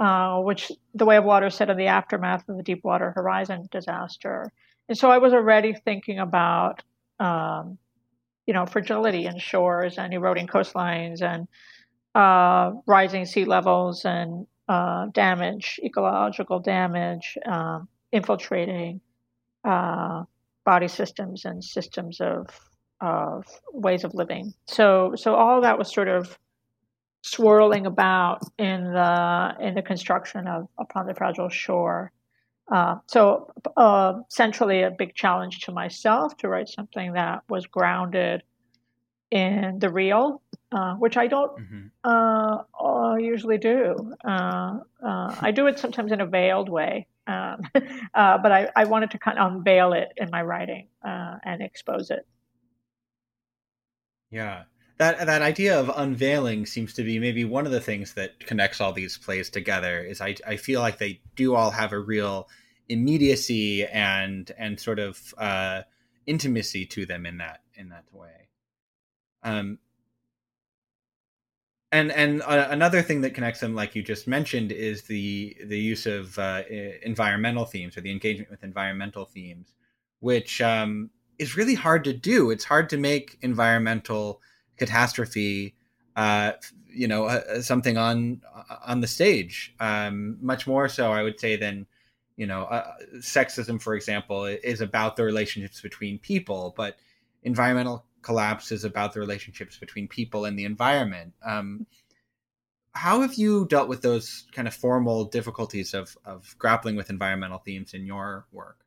uh, which The Way of Water set in the aftermath of the Deepwater Horizon disaster. And so I was already thinking about, um, you know, fragility in shores and eroding coastlines and uh, rising sea levels and uh, damage, ecological damage, um, infiltrating uh, body systems and systems of of ways of living. So so all that was sort of swirling about in the in the construction of upon the fragile shore. Uh, so uh, centrally, a big challenge to myself to write something that was grounded in the real, uh, which I don't mm-hmm. Uh, usually do. Uh, uh, I do it sometimes in a veiled way, um, but I, I wanted to kind of unveil it in my writing and expose it. Yeah. That that idea of unveiling seems to be maybe one of the things that connects all these plays together is I I feel like they do all have a real immediacy and and sort of uh, intimacy to them in that in that way. Um and and uh, another thing that connects them like you just mentioned is the the use of uh, environmental themes or the engagement with environmental themes which um, is really hard to do. It's hard to make environmental catastrophe, uh, you know, uh, something on on the stage. Um, much more so, I would say, than you know, uh, sexism, for example, is about the relationships between people, but environmental collapse is about the relationships between people and the environment. Um, how have you dealt with those kind of formal difficulties of of grappling with environmental themes in your work?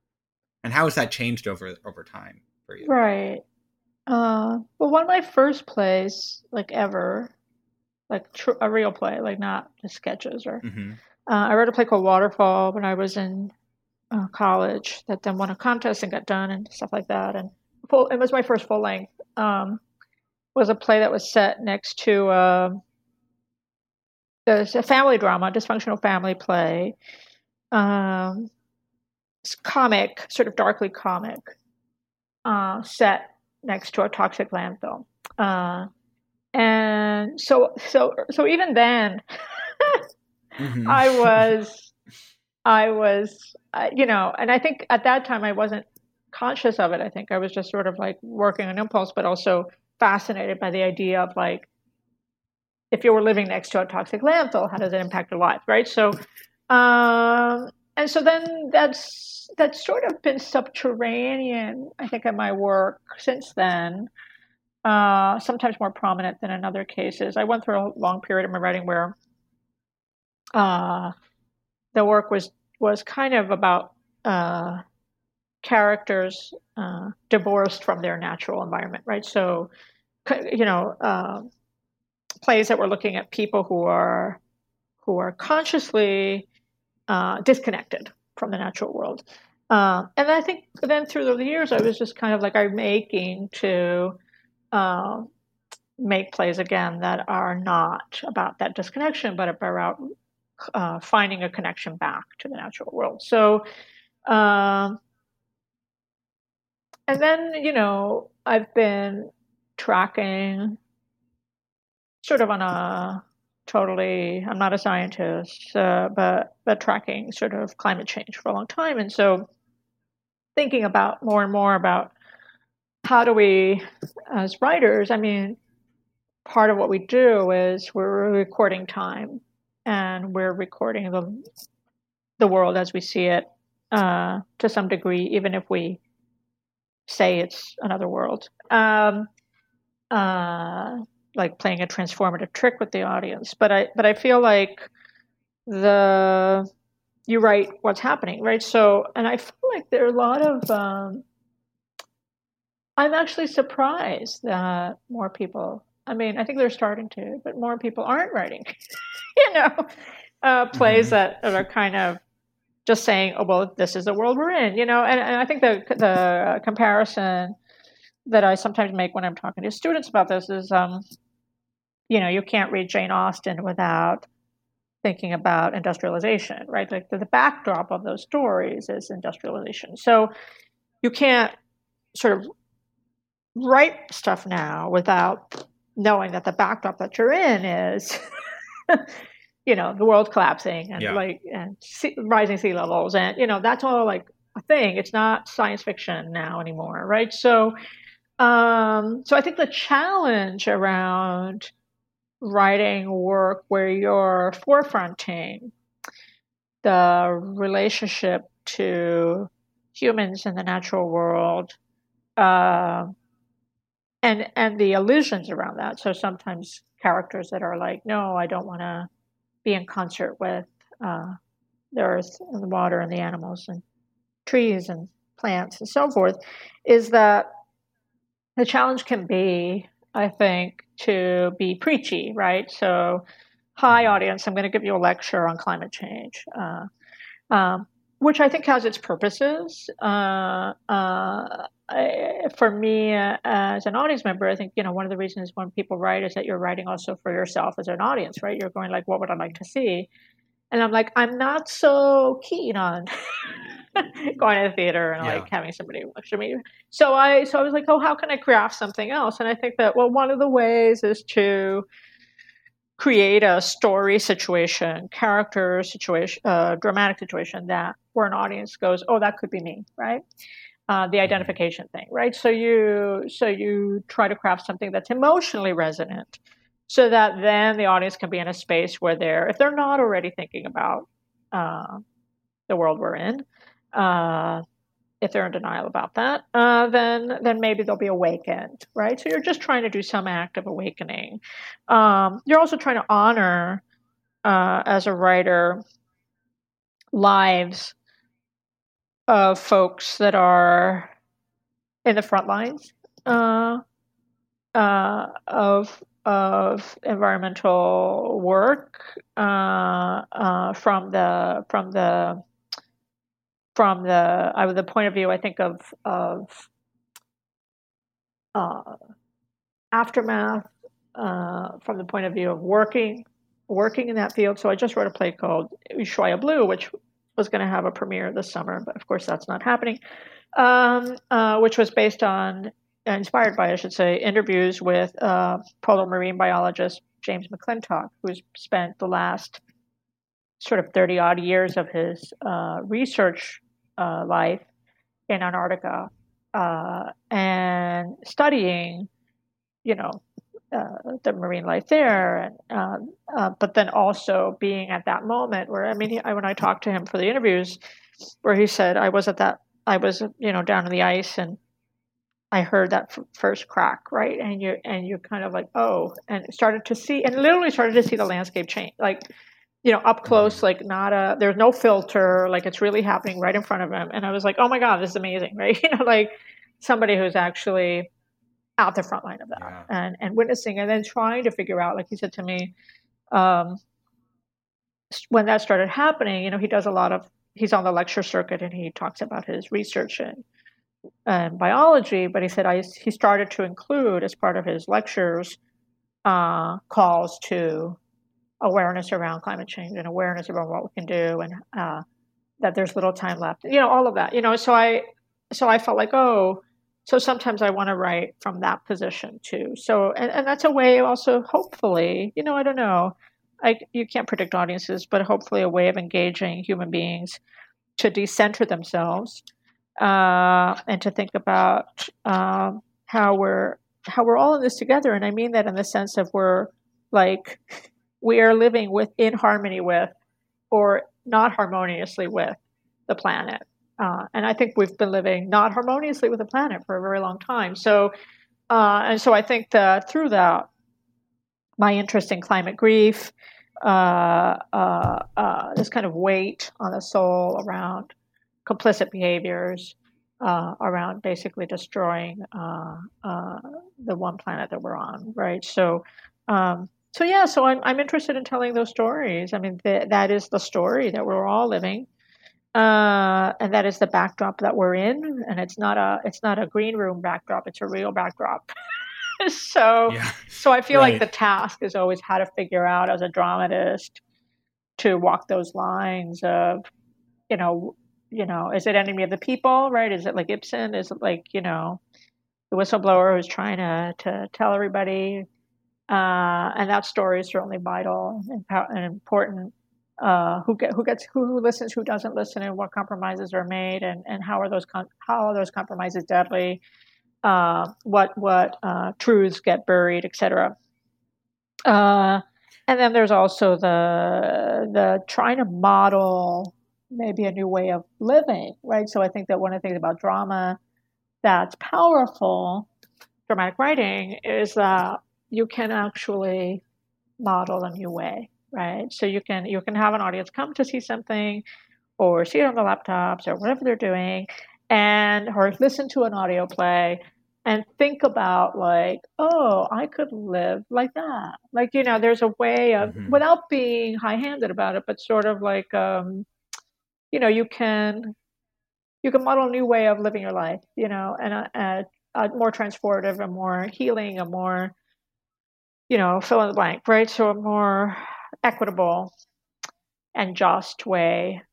And how has that changed over over time for you? Right. Uh, well, one of my first plays, like ever, like tr- a real play, like not just sketches or. Mm-hmm. Uh, I wrote a play called Waterfall when I was in uh, college that then won a contest and got done and stuff like that. And full, it was my first full length um, was a play that was set next to uh, a family drama, dysfunctional family play, um, comic, sort of darkly comic, uh, set next to a toxic landfill. Uh, and so, so, so even then, mm-hmm. I was, I was, uh, you know, and I think at that time I wasn't conscious of it. I think I was just sort of like working on impulse, but also fascinated by the idea of like if you were living next to a toxic landfill, how does it impact your life, right? So, um, and so then that's that's sort of been subterranean, I think, in my work since then. Uh, sometimes more prominent than in other cases. I went through a long period of my writing where uh, the work was was kind of about uh, characters uh, divorced from their natural environment, right? So, you know, uh, plays that were looking at people who are who are consciously uh, disconnected from the natural world. Uh, and I think then through the years, I was just kind of like I'm making to uh, make plays again that are not about that disconnection, but about uh, finding a connection back to the natural world. So, um, and then you know, I've been tracking sort of on a totally i'm not a scientist uh, but but tracking sort of climate change for a long time. And so thinking about more and more about how do we as writers i mean part of what we do is we're recording time and we're recording the the world as we see it uh, to some degree even if we say it's another world. Um, uh, like playing a transformative trick with the audience. But i but i feel like the you write what's happening right? So and i feel like there are a lot of um, i'm actually surprised that more people i mean i think they're starting to but more people aren't writing you know uh, plays mm-hmm. that, that are kind of just saying oh well this is the world we're in you know? And, and i think the the comparison that I sometimes make when I'm talking to students about this is, um, you know, you can't read Jane Austen without thinking about industrialization, right? Like the, the backdrop of those stories is industrialization. So you can't sort of write stuff now without knowing that the backdrop that you're in is, you know, the world collapsing and yeah. like and sea, rising sea levels, and you know that's all like a thing. It's not science fiction now anymore, right? So um, so I think the challenge around writing work where you're forefronting the relationship to humans in the natural world uh, and and the illusions around that. So sometimes characters that are like, no, I don't want to be in concert with uh, the earth and the water and the animals and trees and plants and so forth, is that the challenge can be, I think, to be preachy, right? So, hi, mm-hmm. audience, I'm going to give you a lecture on climate change, uh, um, which I think has its purposes. Uh, uh, for me, uh, as an audience member, I think you know one of the reasons when people write is that you're writing also for yourself as an audience, right? You're going like, what would I like to see? And I'm like, I'm not so keen on going to the theater and yeah. like having somebody lecture me. So I so I was like, oh, how can I craft something else? And I think that well, one of the ways is to create a story situation, character situation, uh, dramatic situation that where an audience goes, oh, that could be me, right? Uh, the mm-hmm. identification thing, right? So you so you try to craft something that's emotionally resonant, so that then the audience can be in a space where they're if they're not already thinking about uh, the world we're in, uh, if they're in denial about that, uh, then then maybe they'll be awakened, right? So you're just trying to do some act of awakening. Um, you're also trying to honor, uh, as a writer, lives of folks that are in the front lines uh, uh of of environmental work uh, uh, from the from the from the I the point of view I think of of uh, aftermath uh, from the point of view of working working in that field. So I just wrote a play called Ushuaia Blue, which was going to have a premiere this summer, but of course that's not happening. Um, uh, which was based on, inspired by, I should say, interviews with uh, polar marine biologist James McClintock, who's spent the last sort of 30 odd years of his uh, research uh, life in Antarctica uh, and studying, you know, uh, the marine life there, and um, uh, but then also being at that moment where I mean, he, I, when I talked to him for the interviews, where he said I was at that, I was you know down in the ice and I heard that f- first crack, right, and you and you kind of like oh, and started to see, and literally started to see the landscape change, like you know up close, mm-hmm. like not a there's no filter, like it's really happening right in front of him, and I was like oh my god, this is amazing, right, you know, like somebody who's actually out the front line of that yeah. and, and witnessing and then trying to figure out, like he said to me, um, when that started happening, you know, he does a lot of, he's on the lecture circuit and he talks about his research in, in biology, but he said I, he started to include as part of his lectures uh, calls to awareness around climate change and awareness around what we can do and uh, that there's little time left, you know, all of that, you know, so I, so I felt like, oh, so sometimes I want to write from that position too. So, and, and that's a way also, hopefully, you know, I don't know, I, you can't predict audiences, but hopefully a way of engaging human beings to decenter themselves uh, and to think about um, how we're how we're all in this together. And I mean that in the sense of we're like we are living with in harmony with or not harmoniously with the planet. Uh, and I think we've been living not harmoniously with the planet for a very long time. So, uh, and so I think that through that, my interest in climate grief, uh, uh, uh this kind of weight on the soul around complicit behaviors, uh, around basically destroying the one planet that we're on, right? So, um, so yeah, so I'm I'm interested in telling those stories. I mean, th- that is the story that we're all living uh, and that is the backdrop that we're in. And it's not a it's not a green room backdrop; it's a real backdrop. so yeah. so I feel right. like the task is always how to figure out as a dramatist to walk those lines of you know you know is it enemy of the people right is it like Ibsen is it like you know the whistleblower who's trying to to tell everybody uh, and that story is certainly vital and, and important uh, who get who gets who, who, listens, who doesn't listen, and what compromises are made, and, and how are those how are those compromises deadly? Uh, what what uh, truths get buried, etc. Uh, and then there's also the the trying to model maybe a new way of living, right? So I think that one of the things about drama that's powerful, dramatic writing, is that you can actually model a new way right? So you can you can have an audience come to see something, or see it on the laptops or whatever they're doing, and or listen to an audio play and think about like, oh, I could live like that. Like you know, there's a way of mm-hmm. without being high-handed about it, but sort of like, um, you know, you can you can model a new way of living your life, you know, and a, a, a more transformative, a more healing, a more you know, fill in the blank, right? So a more equitable and just way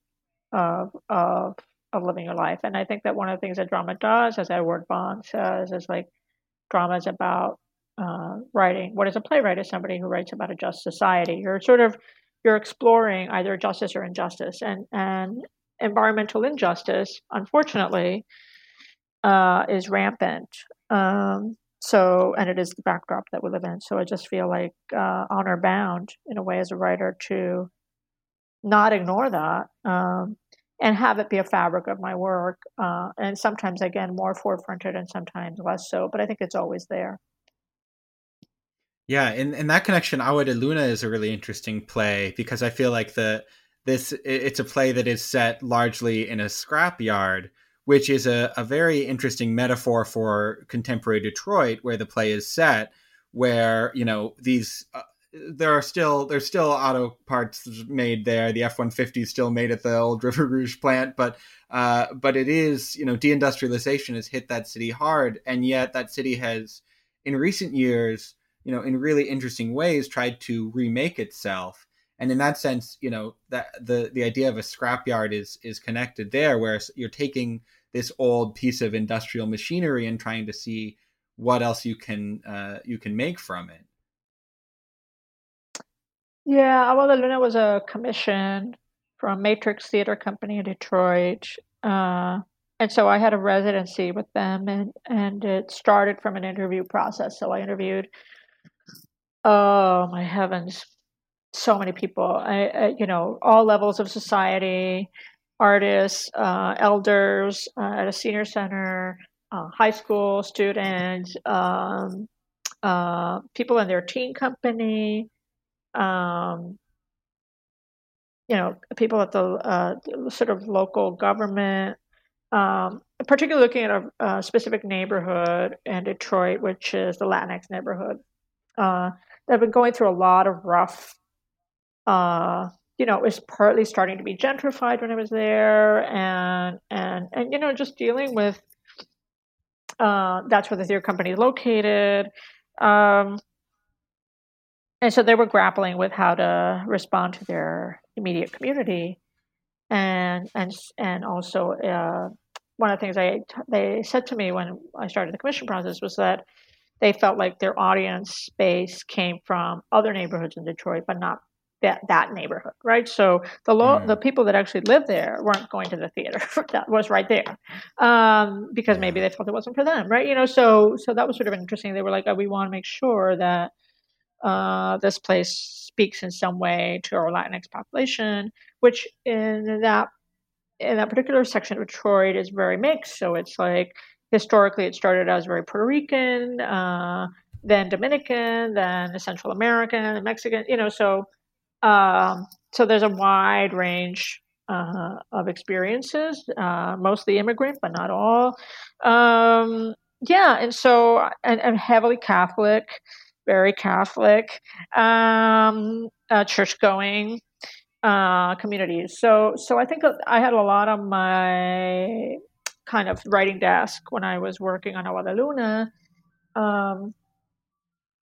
of of of living your life. And I think that one of the things that drama does, as Edward Bond says, is like drama is about uh, writing. What is a playwright? Is somebody who writes about a just society. You're sort of you're exploring either justice or injustice, and and environmental injustice, unfortunately, uh, is rampant. Um, so, and it is the backdrop that we live in. So I just feel like uh, honor bound in a way as a writer to not ignore that um, and have it be a fabric of my work. Uh, and sometimes, again, more forefronted and sometimes less so, but I think it's always there. Yeah, in, in that connection, Agua de Luna is a really interesting play because I feel like the this it's a play that is set largely in a scrapyard which is a, a very interesting metaphor for contemporary Detroit, where the play is set, where you know these. Uh, there are still there's still auto parts made there. The F one fifty is still made at the old River Rouge plant, but uh, but it is you know deindustrialization has hit that city hard, and yet that city has in recent years, you know, in really interesting ways, tried to remake itself. And in that sense, you know, that the the idea of a scrapyard is is connected there, where you're taking this old piece of industrial machinery and trying to see what else you can uh, you can make from it. Yeah, well, the Luna was a commission from Matrix Theater Company in Detroit. Uh, and so I had a residency with them, and, and it started from an interview process. So I interviewed, oh my heavens, so many people. I, I you know, all levels of society, artists, uh, elders uh, at a senior center, uh, high school students, um, uh, people in their teen company, um, you know, people at the sort of local government, um, particularly looking at a, a, specific neighborhood in Detroit, which is the Latinx neighborhood. Uh, they've been going through a lot of rough, uh, you know, it was partly starting to be gentrified when I was there, and and and you know, just dealing with. Uh, that's where the theater company is located. Um, and so they were grappling with how to respond to their immediate community, and and and also uh, one of the things they they said to me when I started the commission process was that they felt like their audience base came from other neighborhoods in Detroit, but not that that neighborhood, right? So the lo- mm. the people that actually lived there weren't going to the theater that was right there, um, because maybe they felt it wasn't for them, right? You know, so so that was sort of interesting. They were like, oh, we want to make sure that uh, this place speaks in some way to our Latinx population, which in that in that particular section of Detroit is very mixed. So it's like historically it started as very Puerto Rican, uh, then Dominican, then Central American, Mexican. You know, so um, so there's a wide range uh, of experiences, uh, mostly immigrant, but not all. Um, yeah, and so and, and heavily Catholic very Catholic, um, uh, church going uh, communities. So, so I think I had a lot of my kind of writing desk when I was working on Agua de Luna. Um,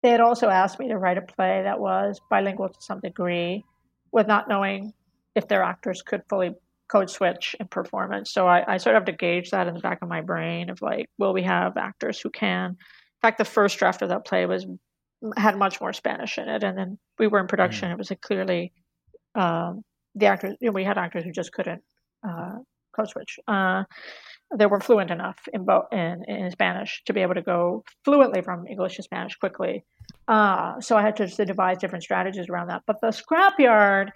they had also asked me to write a play that was bilingual to some degree, with not knowing if their actors could fully code switch in performance. So I, I sort of have to gauge that in the back of my brain of like, will we have actors who can? In fact, the first draft of that play was had much more Spanish in it, and then we were in production. Mm. It was clearly um, the actors. You know, we had actors who just couldn't uh, code switch. Uh, they were fluent enough in, both in, in Spanish to be able to go fluently from English to Spanish quickly. Uh, so I had to, to devise different strategies around that. But the scrapyard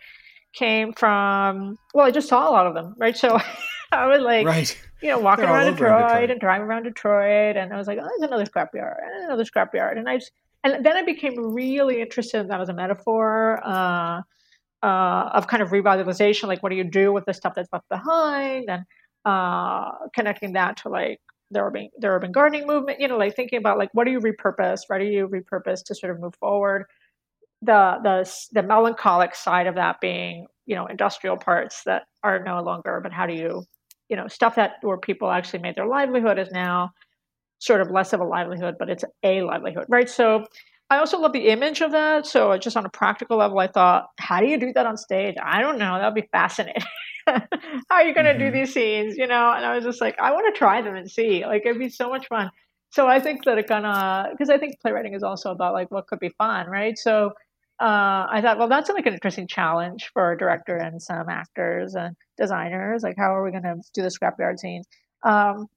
came from well, I just saw a lot of them, right? So I was like, right. you know, walking around Detroit, Detroit, and driving around Detroit, and I was like, oh, there's another scrapyard, another scrapyard, and I just and then I became really interested in that as a metaphor uh, uh, of kind of revitalization. Like, what do you do with the stuff that's left behind? And uh, connecting that to like the urban, the urban gardening movement, you know, like thinking about like, what do you repurpose? What do you repurpose to sort of move forward? The, the, the melancholic side of that being, you know, industrial parts that are no longer, but how do you, you know, stuff that where people actually made their livelihood is now sort of less of a livelihood, but it's a livelihood, right? So I also love the image of that. So just on a practical level, I thought, how do you do that on stage? I don't know. That would be fascinating. how are you going to mm-hmm. do these scenes? You know? And I was just like, I want to try them and see. Like it'd be so much fun. So I think that it of because I think playwriting is also about like what could be fun, right? So uh, I thought, well, that's like an interesting challenge for a director and some actors and designers. Like, how are we going to do the scrapyard scenes? Um,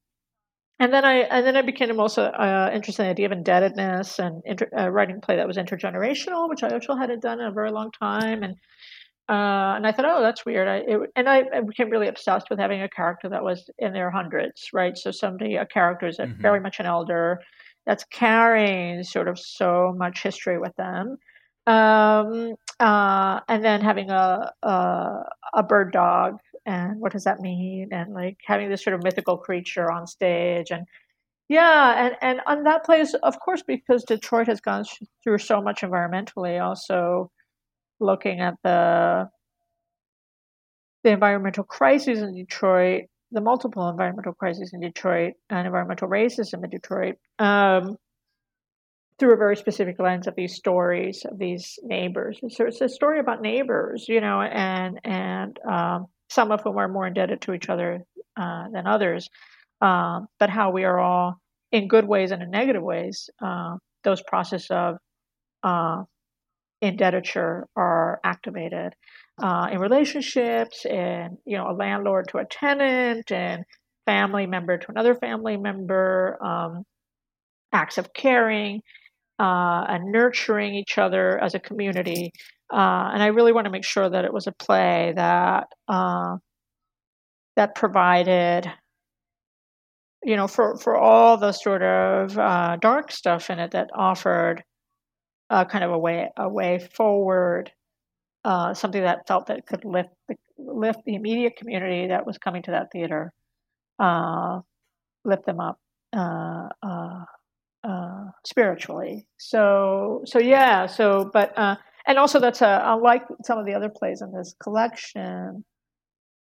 and then I and then I became also uh, interested in the idea of indebtedness and inter, uh, writing a play that was intergenerational, which I also hadn't done in a very long time. And uh, and I thought, oh, that's weird. I it, and I, I, became really obsessed with having a character that was in their hundreds, right? So somebody, a character is mm-hmm. very much an elder that's carrying sort of so much history with them. Um, uh, and then having a, a, a bird dog and what does that mean? And like having this sort of mythical creature on stage and yeah and and on that place of course because detroit has gone through so much environmentally also looking at the the environmental crises in detroit the multiple environmental crises in detroit and environmental racism in detroit um, through a very specific lens of these stories of these neighbors. So it's a story about neighbors, you know, and and um, some of whom are more indebted to each other uh, than others, uh, but how we are all, in good ways and in negative ways, uh, those processes of uh, indebtedness are activated uh, in relationships, and you know, a landlord to a tenant, and family member to another family member, um, acts of caring uh, and nurturing each other as a community. Uh, and I really want to make sure that it was a play that uh, that provided, you know, for for all the sort of uh, dark stuff in it that offered kind of a way a way forward, uh, something that felt that could lift the, lift the immediate community that was coming to that theater, uh, lift them up uh, spiritually. So so yeah. So but uh, and also that's a unlike some of the other plays in this collection.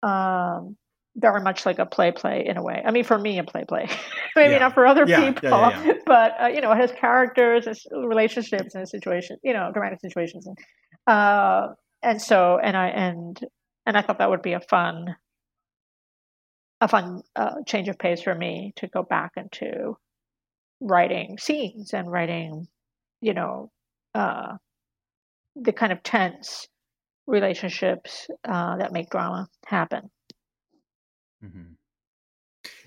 Um, very much like a play play in a way. I mean, for me, a play play. Maybe Yeah. not for other Yeah, people, yeah, but uh, you know, it has characters, it's relationships, and situations. You know, dramatic situations, and uh, and so and I and and I thought that would be a fun, a fun uh, change of pace for me to go back into writing scenes and writing, you know, uh, the kind of tense relationships uh, that make drama happen. Mhm.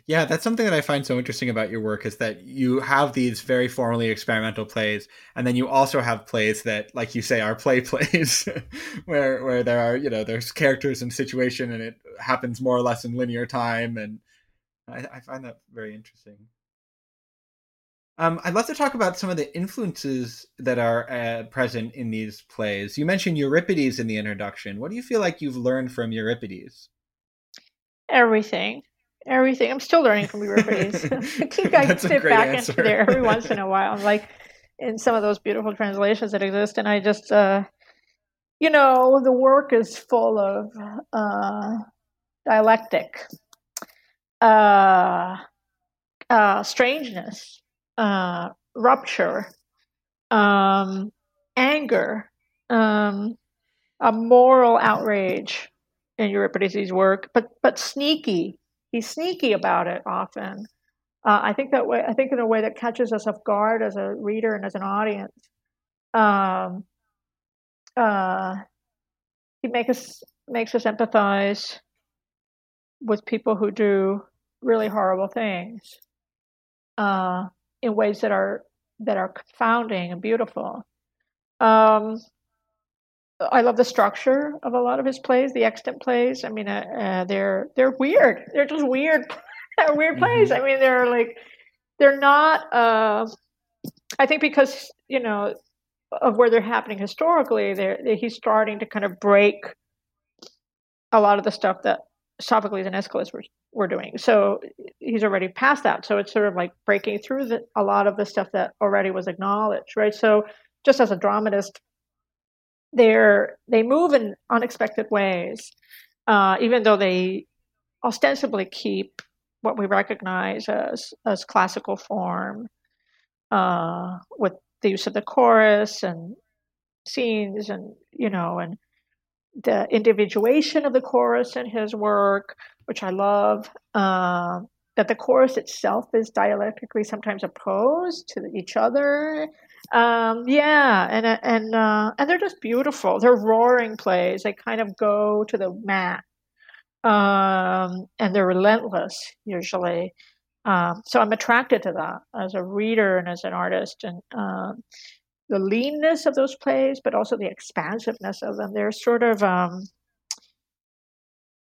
Yeah, that's something that I find so interesting about your work is that you have these very formally experimental plays, and then you also have plays that, like you say, are play plays, where where there are you know there's characters and situation, and it happens more or less in linear time, and I, I find that very interesting. Um, I'd love to talk about some of the influences that are uh, present in these plays. You mentioned Euripides in the introduction. What do you feel like you've learned from Euripides? Everything, everything. I'm still learning from Euripides. I keep I a back answer. into there every once in a while, like in some of those beautiful translations that exist, and I just, uh, you know, the work is full of uh, dialectic, uh, uh, strangeness, uh, rupture, um, anger, um, a moral outrage in Euripides' work, but but sneaky. He's sneaky about it often. Uh, I think that way. I think in a way that catches us off guard as a reader and as an audience. Um, uh, he makes us makes us empathize with people who do really horrible things uh, in ways that are that are confounding and beautiful. Um, I love the structure of a lot of his plays, the extant plays. I mean, uh, uh, they're they're weird. They're just weird, weird plays. I mean, they're like they're not. Uh, I think because you know of where they're happening historically, they're, they're, he's starting to kind of break a lot of the stuff that Sophocles and Aeschylus were were doing. So he's already past that. So it's sort of like breaking through the, a lot of the stuff that already was acknowledged, right? So just as a dramatist, they're they move in unexpected ways, uh, even though they ostensibly keep what we recognize as as classical form, uh, with the use of the chorus and scenes, and you know, and the individuation of the chorus in his work, which I love. Uh, that the chorus itself is dialectically sometimes opposed to each other. Um, yeah, and and uh, and they're just beautiful. They're roaring plays. They kind of go to the mat, um, and they're relentless usually. Um, so I'm attracted to that as a reader and as an artist, and um, the leanness of those plays, but also the expansiveness of them. They're sort of um,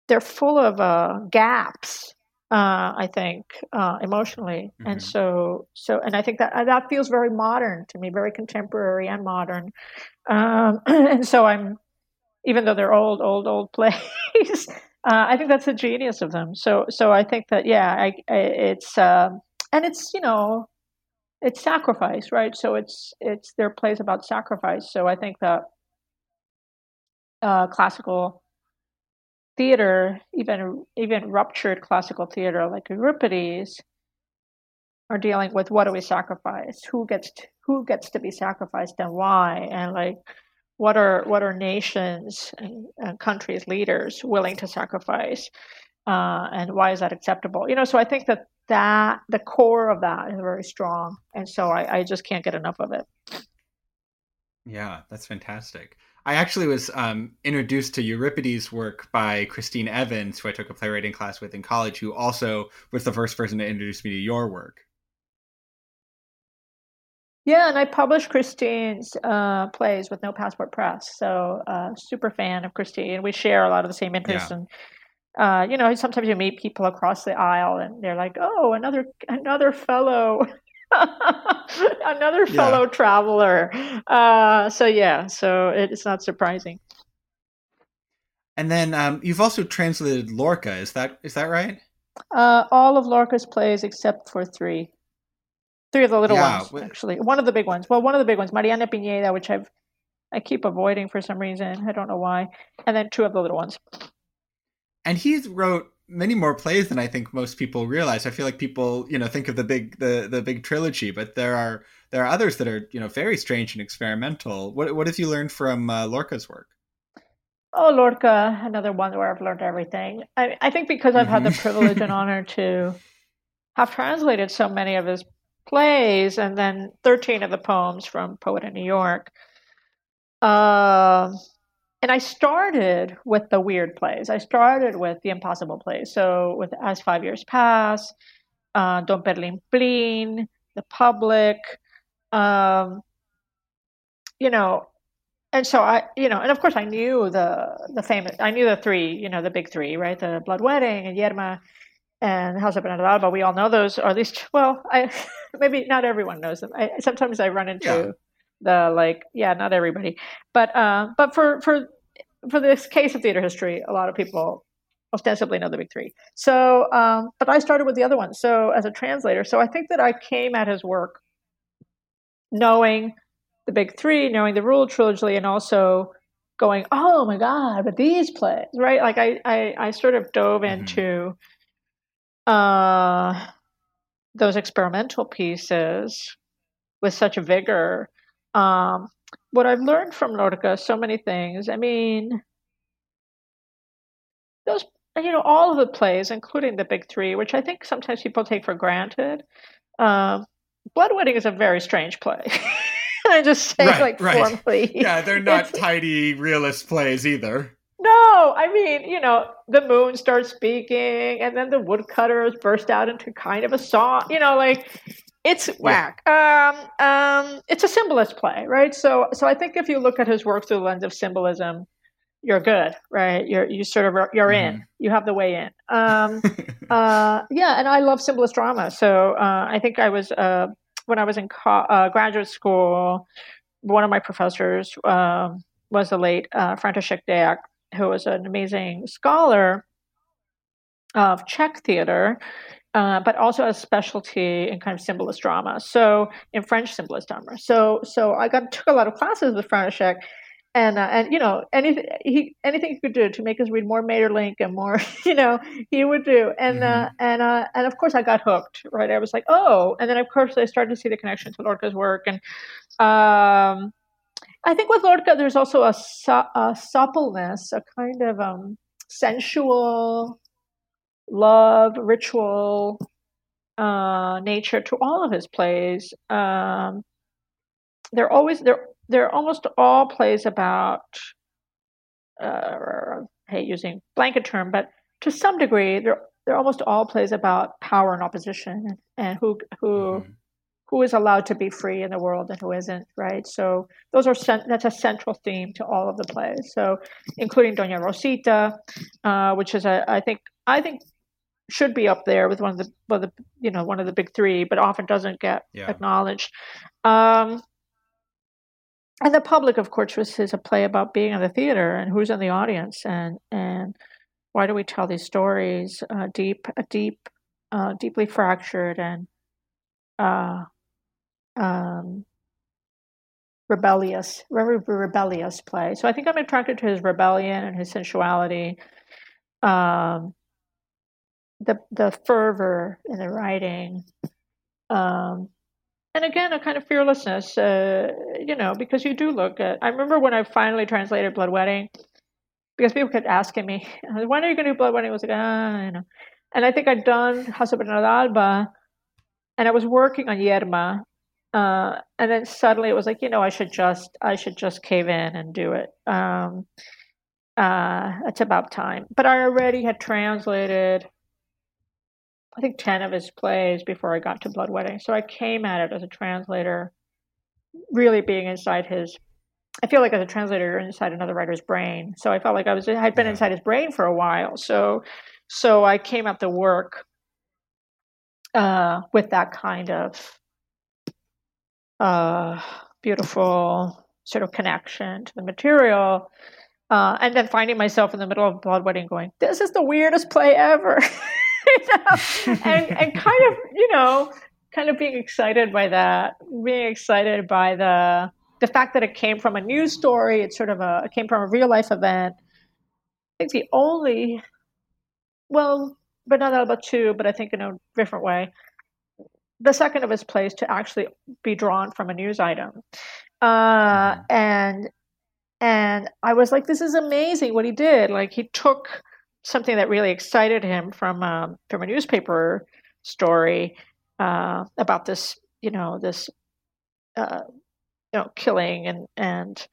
they're full of uh, gaps. Uh, I think uh, emotionally, and Mhm. so so, and I think that that feels very modern to me, very contemporary and modern. Um, and so I'm, even though they're old, old, old plays, uh, I think that's the genius of them. So so I think that yeah, I, I, it's um, and it's you know it's sacrifice, right? So it's it's their plays about sacrifice. So I think that uh, classical theater, even even ruptured classical theater like Euripides, are dealing with what do we sacrifice? Who gets to, who gets to be sacrificed and why, and like what are what are nations and, and countries leaders willing to sacrifice, uh, and why is that acceptable? You know, so I think that that the core of that is very strong, and so I, I just can't get enough of it. Yeah, that's fantastic. I actually was um, introduced to Euripides' work by Christine Evans, who I took a playwriting class with in college, who also was the first person to introduce me to your work. Yeah, and I published Christine's uh, plays with No Passport Press, so uh, super fan of Christine. We share a lot of the same interests, yeah. and uh, you know, sometimes you meet people across the aisle, and they're like, "Oh, another another fellow." another fellow yeah. traveler. Uh, so yeah so it's not surprising. And then um, you've also translated lorca is that is that right? Uh, all of lorca's plays except for three. Three of the little yeah, ones actually. One of the big ones. Well one of the big ones mariana pineda which i've i keep avoiding for some reason. I don't know why. And then two of the little ones and he's wrote many more plays than I think most people realize. I feel like people, you know, think of the big the the big trilogy, but there are there are others that are you know very strange and experimental. What what have you learned from uh, Lorca's work? Oh, Lorca, another one where I've learned everything. I, I think because I've had the mm-hmm. privilege and honor to have translated so many of his plays, and then thirteen of the poems from Poet in New York. Uh, and I started with the weird plays. I started with the impossible plays. So with As Five Years Pass, uh, Don Perlin Plin, The Public, um, you know, and so I, you know, and of course I knew the the famous, I knew the three, you know, the big three, right? The Blood Wedding and Yerma and House of Bernarda Alba. We all know those, or at least, well, I maybe not everyone knows them. I, sometimes I run into. Yeah the like yeah not everybody. But uh but for for for this case of theater history a lot of people ostensibly know the big three. So um but i started with the other one. So as a translator so i think that i came at his work knowing the big three knowing the rural trilogy and also going oh my god but these plays right? Like i i, I sort of dove mm-hmm. into uh those experimental pieces with such vigor um, what I've learned from Lorca, so many things. I mean, those, you know, all of the plays, including the big three, which I think sometimes people take for granted. Um, Blood Wedding is a very strange play. I just say right, like right. formally. Yeah, they're not tidy realist plays either. No, I mean, you know, the moon starts speaking, and then the woodcutters burst out into kind of a song. You know, like it's whack. Um, um, it's a symbolist play, right? So, so I think if you look at his work through the lens of symbolism, you're good, right? You're you sort of you're mm-hmm. in. You have the way in. Um, uh, yeah, and I love symbolist drama. So uh, I think I was uh, when I was in co- uh, graduate school, one of my professors um, was the late uh, František Deák, who was an amazing scholar of Czech theater uh, but also a specialty in kind of symbolist drama. So in French symbolist drama. So so I got took a lot of classes with František, and uh, and you know anything he anything he could do to make us read more Maeterlinck and more you know he would do. And uh, mm-hmm. uh, and uh, and of course I got hooked. Right, I was like oh, and then of course I started to see the connection to Lorca's work and. Um, I think with Lorca, there's also a, a suppleness, a kind of um, sensual love, ritual uh, nature to all of his plays. Um, they're always they're they're almost all plays about. Uh, I hate using blanket term, but to some degree, they're they're almost all plays about power and opposition and who who mm-hmm. who is allowed to be free in the world and who isn't, right? So those are that's a central theme to all of the plays. So including Doña Rosita, uh, which is a I think I think should be up there with one of the, well, the you know one of the big three, but often doesn't get yeah. acknowledged. Um, and the public, of course, was is a play about being in the theater and who's in the audience and and why do we tell these stories? Uh, deep, a deep, uh, deeply fractured and uh, um, rebellious, very rebellious play. So I think I'm attracted to his rebellion and his sensuality. Um, the the fervor in the writing, um, and again, a kind of fearlessness, uh, you know, because you do look at. I remember when I finally translated Blood Wedding, because people kept asking me, "When are you going to do Blood Wedding?" I was like, ah, you know. And I think I'd done of Alba, and I was working on Yerma, uh, and then suddenly it was like, you know, I should just, I should just cave in and do it. Um, uh, it's about time. But I already had translated I think 10 of his plays before I got to Blood Wedding. So I came at it as a translator, really being inside his. I feel like as a translator, you're inside another writer's brain. So I felt like I was I had been yeah. inside his brain for a while. So so I came at the work uh, with that kind of uh, beautiful sort of connection to the material. Uh, and then finding myself in the middle of Blood Wedding going, this is the weirdest play ever. and and kind of you know kind of being excited by that, being excited by the the fact that it came from a news story. It's sort of a it came from a real life event. I think the only, well, but not about two, but I think in a different way. The second of his plays to actually be drawn from a news item, uh, mm-hmm. and and I was like, this is amazing what he did. Like he took something that really excited him from um, from a newspaper story uh, about this, you know, this, uh, you know, killing and and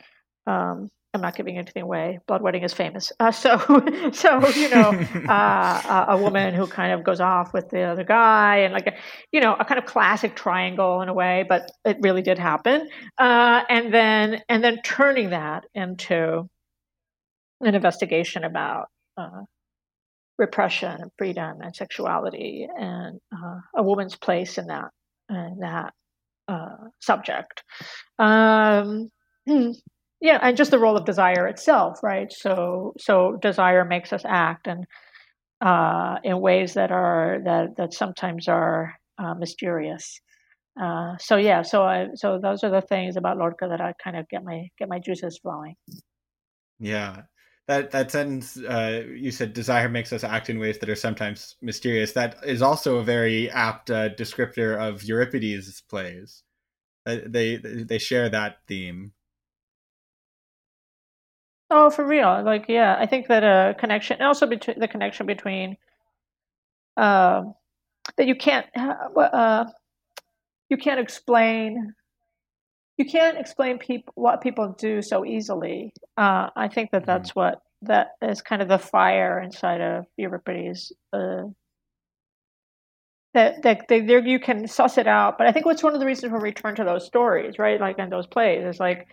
um, I'm not giving anything away. Blood wedding is famous. Uh, so, so you know, uh, a woman who kind of goes off with the other guy, and like, a, you know, a kind of classic triangle in a way, but it really did happen. Uh, and then, and then turning that into an investigation about uh, repression and freedom and sexuality and uh, a woman's place in that in that uh, subject. Um, yeah, and just the role of desire itself, right? So so desire makes us act and uh, in ways that are that that sometimes are uh, mysterious. Uh, so yeah, so I so those are the things about Lorca that I kind of get my get my juices flowing. Yeah, that that sentence uh, you said desire makes us act in ways that are sometimes mysterious. That is also a very apt uh, descriptor of euripides plays. Uh, they they share that theme. Oh for real? Like yeah i think that a connection also between the connection between uh, that you can't uh, you can't explain you can't explain people what people do so easily. Uh, I think that that's mm-hmm. what that is kind of the fire inside of Euripides. Uh, that that they, there you can suss it out, but I think what's one of the reasons we return to those stories, right? Like in those plays, is like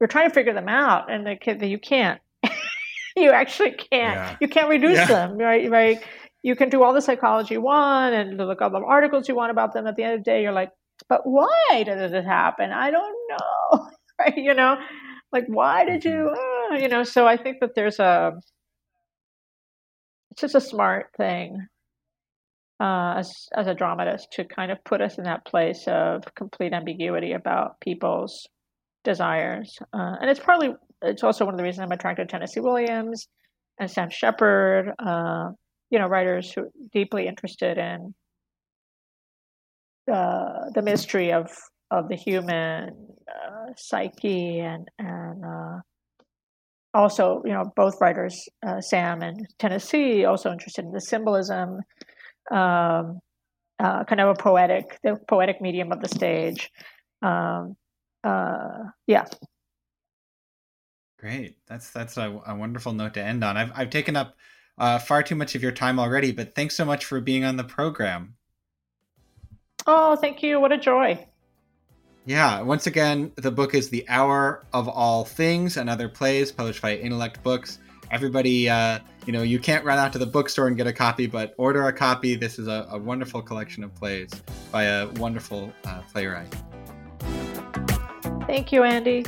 you're trying to figure them out, and the kid that you can't, you actually can't, yeah. you can't reduce yeah. them, right? Right. You can do all the psychology you want and look all the articles you want about them. At the end of the day, you're like, but why does this happen? I don't know. right? You know, like why did you? Uh, you know. So I think that there's a. It's just a smart thing. Uh, as as a dramatist, to kind of put us in that place of complete ambiguity about people's desires, uh, and it's partly it's also one of the reasons I'm attracted to Tennessee Williams and Sam Shepard. Uh, you know, writers who are deeply interested in uh, the mystery of of the human uh, psyche and and uh, also you know both writers uh, Sam and Tennessee also interested in the symbolism um, uh, kind of a poetic the poetic medium of the stage. Um, uh, yeah. Great. That's that's a, a, wonderful note to end on. I've I've taken up far too much of your time already but thanks so much for being on the program Oh, thank you. What a joy. Yeah, once again, the book is The Hour of All Things and Other Plays, published by Intellect Books. Everybody, uh, you know, you can't run out to the bookstore and get a copy, but order a copy. This is a, a wonderful collection of plays by a wonderful uh, playwright. Thank you, Andy.